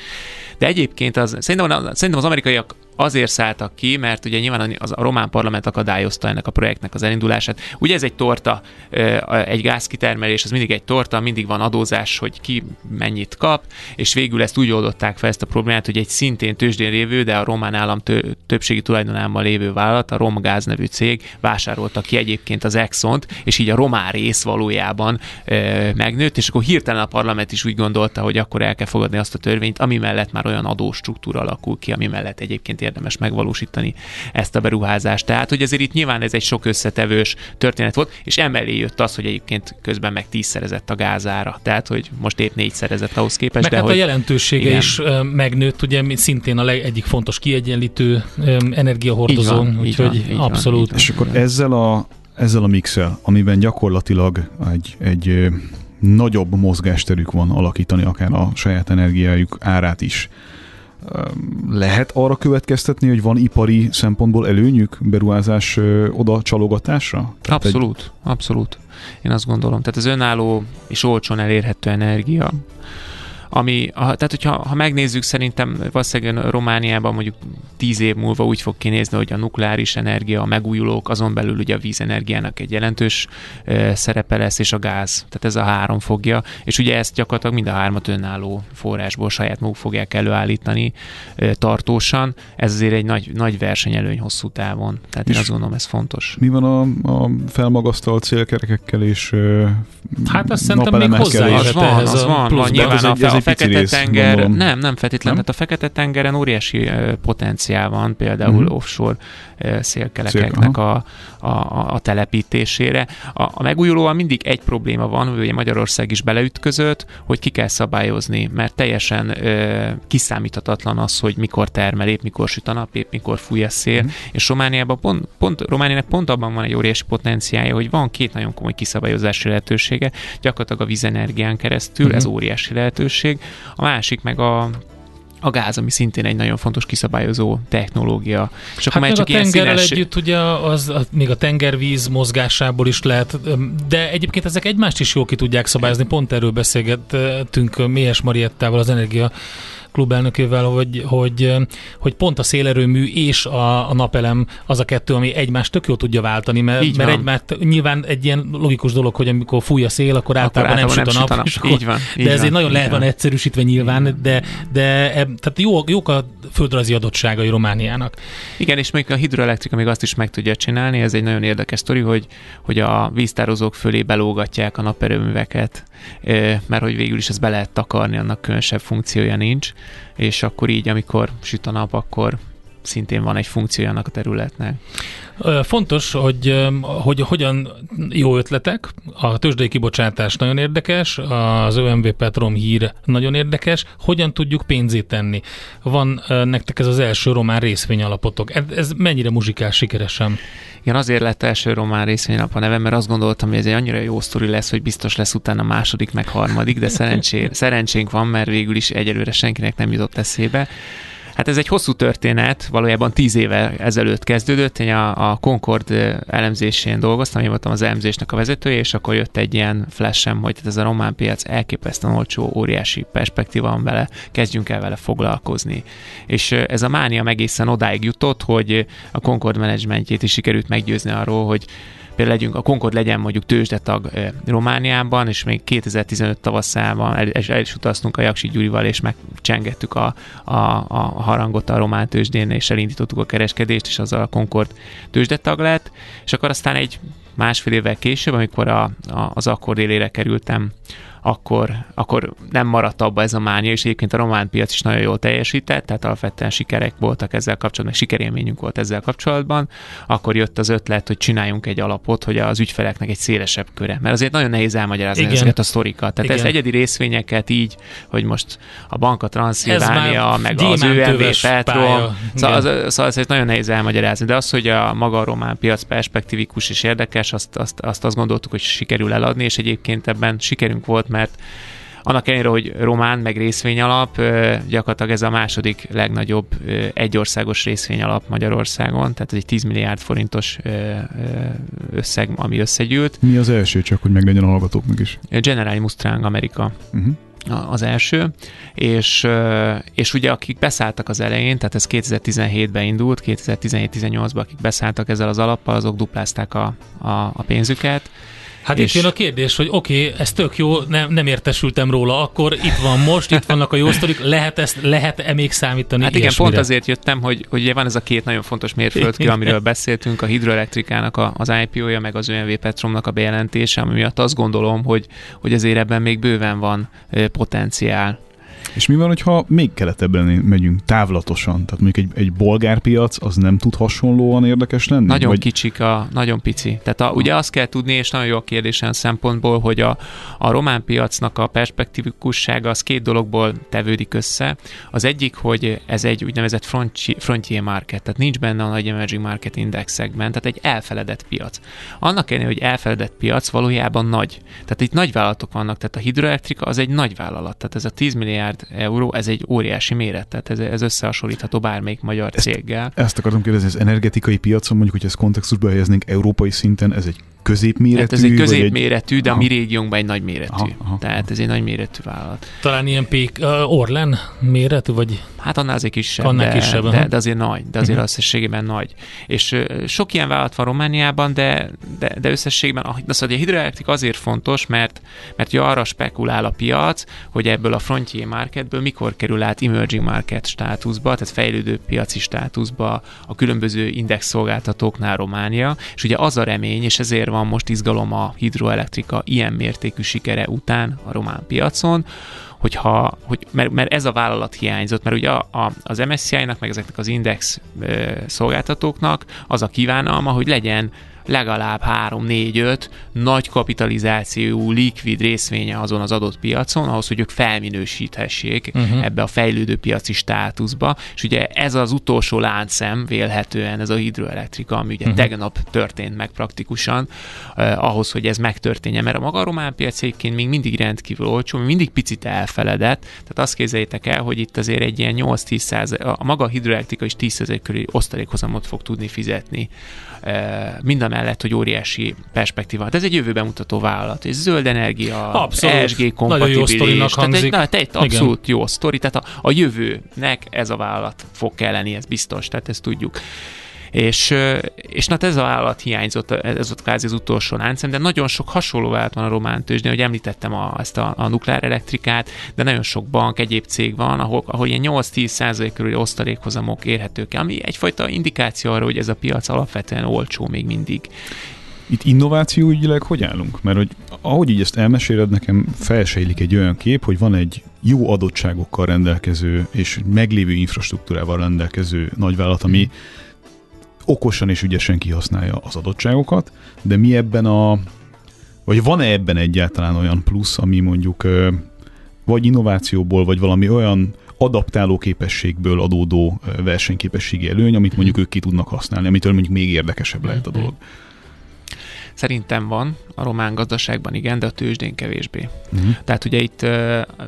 De egyébként az, szerintem, szerintem az amerikaiak azért szálltak ki, mert ugye nyilván az, a román parlament akadályozta ennek a projektnek az elindulását. Ugye ez egy torta, egy gázkitermelés, az mindig egy torta, mindig van adózás, hogy ki mennyit kap, és végül ezt úgy oldották fel ezt a problémát, hogy egy szintén tőzsdén lévő, de a román állam tő, többségi tulajdonában lévő vállalat, a Romgáz nevű cég vásárolta ki egyébként az Exxont, és így a román rész valójában e, megnőtt, és akkor hirtelen a parlament is úgy gondolta, hogy akkor el kell fogadni azt a törvényt, ami mellett már olyan adóstruktúra alakul ki, ami mellett egyébként érdemes megvalósítani ezt a beruházást. Tehát, hogy azért itt nyilván ez egy sok összetevős történet volt, és emellé jött az, hogy egyébként közben meg tízszerezett a gázára. Tehát, hogy most épp négyszerezett ahhoz képest. Meg de hát hogy, a jelentősége igen. is megnőtt, ugye szintén a leg, egyik fontos kiegyenlítő energiahordozó, úgyhogy abszolút. Van. És akkor ezzel a, ezzel a mixel, amiben gyakorlatilag egy, egy nagyobb mozgásterük van alakítani akár a saját energiájuk árát is lehet arra következtetni, hogy van ipari szempontból előnyük beruházás oda csalogatásra? Tehát abszolút, egy... abszolút. Én azt gondolom. Tehát az önálló és olcsón elérhető energia, ami, a, tehát hogyha ha megnézzük, szerintem valószínűleg Romániában mondjuk tíz év múlva úgy fog kinézni, hogy a nukleáris energia, a megújulók, azon belül ugye a vízenergiának egy jelentős e, szerepe lesz, és a gáz. Tehát ez a három fogja, és ugye ezt gyakorlatilag mind a hármat önálló forrásból saját maguk fogják előállítani e, tartósan. Ez azért egy nagy, nagy versenyelőny hosszú távon. Tehát és én azt gondolom, ez fontos. Mi van a, a felmagasztalt célkerekekkel és Hát azt szerintem még hozzájöhet van, ehhez az van, van, nyilván ez egy, a Fekete-tenger, nem, nem, nem feltétlenül, nem? a Fekete-tengeren óriási potenciál van, például uh-huh. offshore szélkelekeknek a, a, a telepítésére. A, a megújulóan mindig egy probléma van, hogy ugye Magyarország is beleütközött, hogy ki kell szabályozni, mert teljesen ö, kiszámíthatatlan az, hogy mikor termel épp, mikor süt a nap, épp, mikor fúj a szél, uh-huh. és Romániában pont, pont, Romániának pont abban van egy óriási potenciálja, hogy van két nagyon komoly kiszabályozási lehetősége, gyakorlatilag a vízenergián keresztül, uh-huh. ez óriási lehetőség. A másik meg a a gáz, ami szintén egy nagyon fontos kiszabályozó technológia. És akkor hát már csak a tengerrel színes... együtt ugye az, az, még a tengervíz mozgásából is lehet, de egyébként ezek egymást is jól ki tudják szabályozni. Pont erről beszélgettünk Méhes Mariettával, az Energia klubelnökével, hogy, hogy, hogy pont a szélerőmű és a, a napelem az a kettő, ami egymást tök jól tudja váltani, mert, mert egymást nyilván egy ilyen logikus dolog, hogy amikor fúj a szél, akkor, akkor általában, nem süt a nap. Nap. És akkor, így van, így de ez van, nagyon lehet van egyszerűsítve nyilván, de, de tehát jó, jók a földrajzi adottságai Romániának. Igen, és még a hidroelektrika még azt is meg tudja csinálni, ez egy nagyon érdekes sztori, hogy, hogy a víztározók fölé belógatják a naperőműveket, mert hogy végül is ez be lehet takarni, annak különösebb funkciója nincs, és akkor így, amikor süt a nap, akkor szintén van egy funkciója annak a területnek. Fontos, hogy, hogy hogyan jó ötletek, a tőzsdei kibocsátás nagyon érdekes, az ÖMV Petrom hír nagyon érdekes, hogyan tudjuk pénzét tenni. Van nektek ez az első román részvényalapotok. Ez, ez mennyire muzsikál sikeresen? Igen, azért lett első román részvényalap a neve, mert azt gondoltam, hogy ez egy annyira jó sztori lesz, hogy biztos lesz utána második, meg harmadik, de szerencsé, szerencsénk van, mert végül is egyelőre senkinek nem jutott eszébe. Hát ez egy hosszú történet, valójában tíz éve ezelőtt kezdődött. Én a, a Concord elemzésén dolgoztam, én voltam az elemzésnek a vezetője, és akkor jött egy ilyen flashem, hogy ez a román piac elképesztően olcsó, óriási perspektíva van vele, kezdjünk el vele foglalkozni. És ez a mánia egészen odáig jutott, hogy a Concord menedzsmentjét is sikerült meggyőzni arról, hogy például legyünk, a Concord legyen mondjuk tőzsdetag Romániában, és még 2015 tavaszában el, el is utaztunk a Jaksi Gyurival, és megcsengettük a, a, a harangot a román tőzsdén, és elindítottuk a kereskedést, és azzal a Concord tőzsdetag lett, és akkor aztán egy másfél évvel később, amikor a, a, az akkor élére kerültem akkor, akkor nem maradt abba ez a mánia, és egyébként a román piac is nagyon jól teljesített, tehát alapvetően sikerek voltak ezzel kapcsolatban, sikerélményünk volt ezzel kapcsolatban, akkor jött az ötlet, hogy csináljunk egy alapot, hogy az ügyfeleknek egy szélesebb köre. Mert azért nagyon nehéz elmagyarázni Igen. ezeket a sztorikat. Tehát Igen. ez egyedi részvényeket így, hogy most a Banka Transzilvánia, meg az ÖMV Petro, szóval, az, szóval ez nagyon nehéz elmagyarázni. De az, hogy a maga a román piac perspektívikus és érdekes, azt, azt, azt, azt gondoltuk, hogy sikerül eladni, és egyébként ebben sikerünk volt, mert annak ellenére, hogy román, meg részvényalap, gyakorlatilag ez a második legnagyobb egyországos részvényalap Magyarországon, tehát ez egy 10 milliárd forintos összeg, ami összegyűlt. Mi az első, csak hogy meglegyen a hallgatóknak is? General Mustrang Amerika. Uh-huh. az első, és, és ugye akik beszálltak az elején, tehát ez 2017-ben indult, 2017-18-ban akik beszálltak ezzel az alappal, azok duplázták a, a, a pénzüket, Hát és... itt jön a kérdés, hogy oké, okay, ez tök jó, nem, nem értesültem róla, akkor itt van most, itt vannak a jó sztorik, lehet ezt, lehet-e még számítani Hát igen, ilyesmire? pont azért jöttem, hogy, hogy ugye van ez a két nagyon fontos mérföldkő, amiről beszéltünk, a hidroelektrikának a, az IPO-ja, meg az ÖMV Petromnak a bejelentése, ami miatt azt gondolom, hogy, hogy azért ebben még bőven van potenciál. És mi van, hogyha még keletebben megyünk távlatosan? Tehát mondjuk egy, egy bolgár piac, az nem tud hasonlóan érdekes lenni? Nagyon vagy... kicsik, a, nagyon pici. Tehát a, ugye azt kell tudni, és nagyon jó a kérdés szempontból, hogy a, a román piacnak a perspektívikussága az két dologból tevődik össze. Az egyik, hogy ez egy úgynevezett frontier market, tehát nincs benne a nagy emerging market indexekben, tehát egy elfeledett piac. Annak ellenére, hogy elfeledett piac valójában nagy. Tehát itt nagy vállalatok vannak, tehát a hidroelektrika az egy nagy vállalat, tehát ez a 10 milliárd euró, ez egy óriási méret, tehát ez, ez összehasonlítható bármelyik magyar ezt, céggel. Ezt akartam kérdezni, az energetikai piacon mondjuk, hogy ezt kontextusba helyeznénk európai szinten, ez egy középméretű? Hát ez egy középméretű, egy... de a mi régiónkban egy nagy méretű. Aha, aha, Tehát ez egy nagy méretű vállalat. Talán ilyen pék, uh, Orlen méretű, vagy? Hát annál azért kisebb, annál de, kisebb, de, de, azért nagy, de azért uh-huh. összességében nagy. És uh, sok ilyen vállalat van Romániában, de, de, de összességében a, de szóval a hidroelektrik azért fontos, mert, mert ugye arra spekulál a piac, hogy ebből a frontier marketből mikor kerül át emerging market státuszba, tehát fejlődő piaci státuszba a különböző index szolgáltatóknál Románia, és ugye az a remény, és ezért van most izgalom a hidroelektrika ilyen mértékű sikere után a román piacon, hogyha, hogy, mert, mert ez a vállalat hiányzott, mert ugye a, a, az MSCI-nak, meg ezeknek az index ö, szolgáltatóknak az a kívánalma, hogy legyen legalább 3-4-5 nagy kapitalizációú, likvid részvénye azon az adott piacon, ahhoz, hogy ők felminősíthessék uh-huh. ebbe a fejlődő piaci státuszba, és ugye ez az utolsó láncszem vélhetően ez a hidroelektrika, ami ugye uh-huh. tegnap történt meg praktikusan, eh, ahhoz, hogy ez megtörténjen, mert a maga a román piac egyébként még mindig rendkívül olcsó, mindig picit elfeledett, tehát azt képzeljétek el, hogy itt azért egy ilyen 8-10 száz, a maga a hidroelektrika is 10 körüli osztalékhozamot fog tudni fizetni mind a mellett, hogy óriási perspektíva. De ez egy jövőben mutató vállalat, és zöld energia, abszolút. ESG kompatibilis. Tehát egy, na, egy abszolút Igen. jó sztori, tehát a, a jövőnek ez a vállalat fog kelleni, ez biztos, tehát ezt tudjuk. És, és na hát ez a vállalat hiányzott, ez ott kvázi az utolsó láncem, de nagyon sok hasonló vállalat van a román tőzsdén, hogy említettem a, ezt a, a nukleár elektrikát, de nagyon sok bank, egyéb cég van, ahol, ahol ilyen 8-10 százalék körüli osztalékhozamok érhetők ami egyfajta indikáció arra, hogy ez a piac alapvetően olcsó még mindig. Itt innovációügyileg hogy állunk? Mert hogy ahogy így ezt elmeséled, nekem felsejlik egy olyan kép, hogy van egy jó adottságokkal rendelkező és meglévő infrastruktúrával rendelkező nagyvállalat, ami okosan és ügyesen kihasználja az adottságokat, de mi ebben a, vagy van-e ebben egyáltalán olyan plusz, ami mondjuk vagy innovációból, vagy valami olyan adaptáló képességből adódó versenyképességi előny, amit mondjuk ők ki tudnak használni, amitől mondjuk még érdekesebb lehet a dolog. Szerintem van, a román gazdaságban igen, de a tőzsdén kevésbé. Uh-huh. Tehát ugye itt,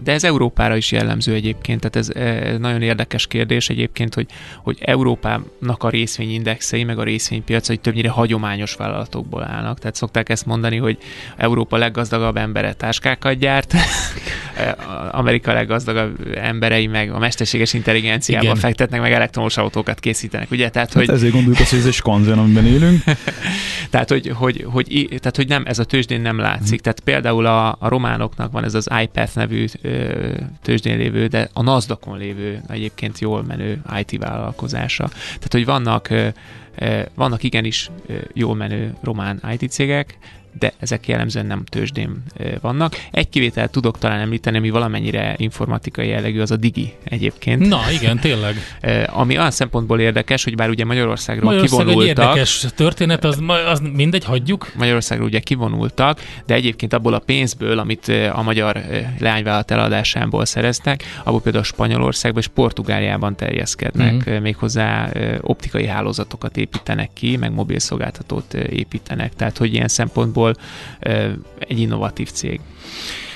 de ez Európára is jellemző egyébként, tehát ez, ez nagyon érdekes kérdés egyébként, hogy, hogy Európának a részvényindexei, meg a részvénypiacai többnyire hagyományos vállalatokból állnak. Tehát szokták ezt mondani, hogy Európa leggazdagabb embere táskákat gyárt, Amerika leggazdagabb emberei meg a mesterséges intelligenciában Igen. fektetnek, meg elektromos autókat készítenek, ugye? Tehát, hát hogy... ezért gondoljuk azt, hogy ez egy skanzen, amiben élünk. tehát, hogy, hogy, hogy, tehát, hogy nem, ez a tőzsdén nem látszik. Tehát például a, a románoknak van ez az iPath nevű tőzsdén lévő, de a NASDAQ-on lévő egyébként jól menő IT vállalkozása. Tehát, hogy vannak vannak igenis jól menő román IT cégek, de ezek jellemzően nem tőzsdén vannak. Egy kivételt tudok talán említeni, ami valamennyire informatikai jellegű, az a Digi egyébként. Na igen, tényleg. Ami olyan szempontból érdekes, hogy bár ugye Magyarországról Magyarország kivonultak. egy érdekes történet, az, az mindegy, hagyjuk. Magyarországról ugye kivonultak, de egyébként abból a pénzből, amit a magyar leányvállalat eladásából szereztek, abból például Spanyolországban és Portugáliában terjeszkednek, mm-hmm. méghozzá optikai hálózatokat építenek ki, meg mobil szolgáltatót építenek. Tehát, hogy ilyen szempontból egy innovatív cég.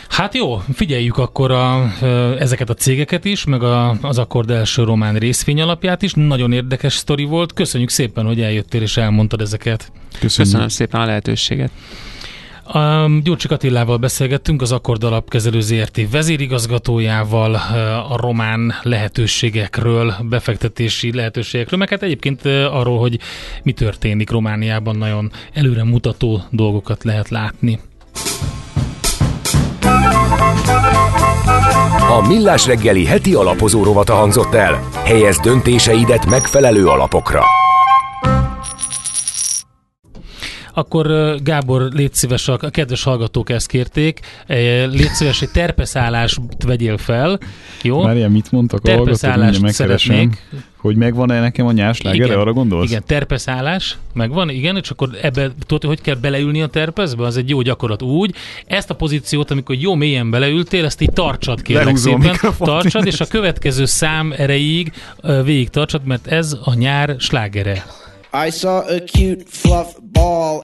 Hát jó, figyeljük akkor a, ezeket a cégeket is, meg a, az Akkord első román részvény alapját is. Nagyon érdekes sztori volt. Köszönjük szépen, hogy eljöttél és elmondtad ezeket. Köszönöm, Köszönöm szépen a lehetőséget. Um, Gyurcsik Attilával beszélgettünk, az Akkord Alapkezelő ZRT vezérigazgatójával a román lehetőségekről, befektetési lehetőségekről, meg hát egyébként arról, hogy mi történik Romániában, nagyon előre mutató dolgokat lehet látni. A Millás reggeli heti alapozó rovata hangzott el. Helyez döntéseidet megfelelő alapokra. Akkor Gábor, légy szíves, a kedves hallgatók ezt kérték, légy szíves, egy terpeszállást vegyél fel, jó? Várjál, mit mondtak a hallgatók, szeretnék. Hogy megvan-e nekem a nyárslágere, arra gondolsz? Igen, terpeszállás, megvan, igen, és akkor ebbe, tudod, hogy kell beleülni a terpezbe? Az egy jó gyakorlat úgy. Ezt a pozíciót, amikor jó mélyen beleültél, ezt így tartsad kérlek Lehúzom szépen. Tartsad, és a következő szám erejéig végig tartsad, mert ez a nyár slágere. I saw a cute fluff ball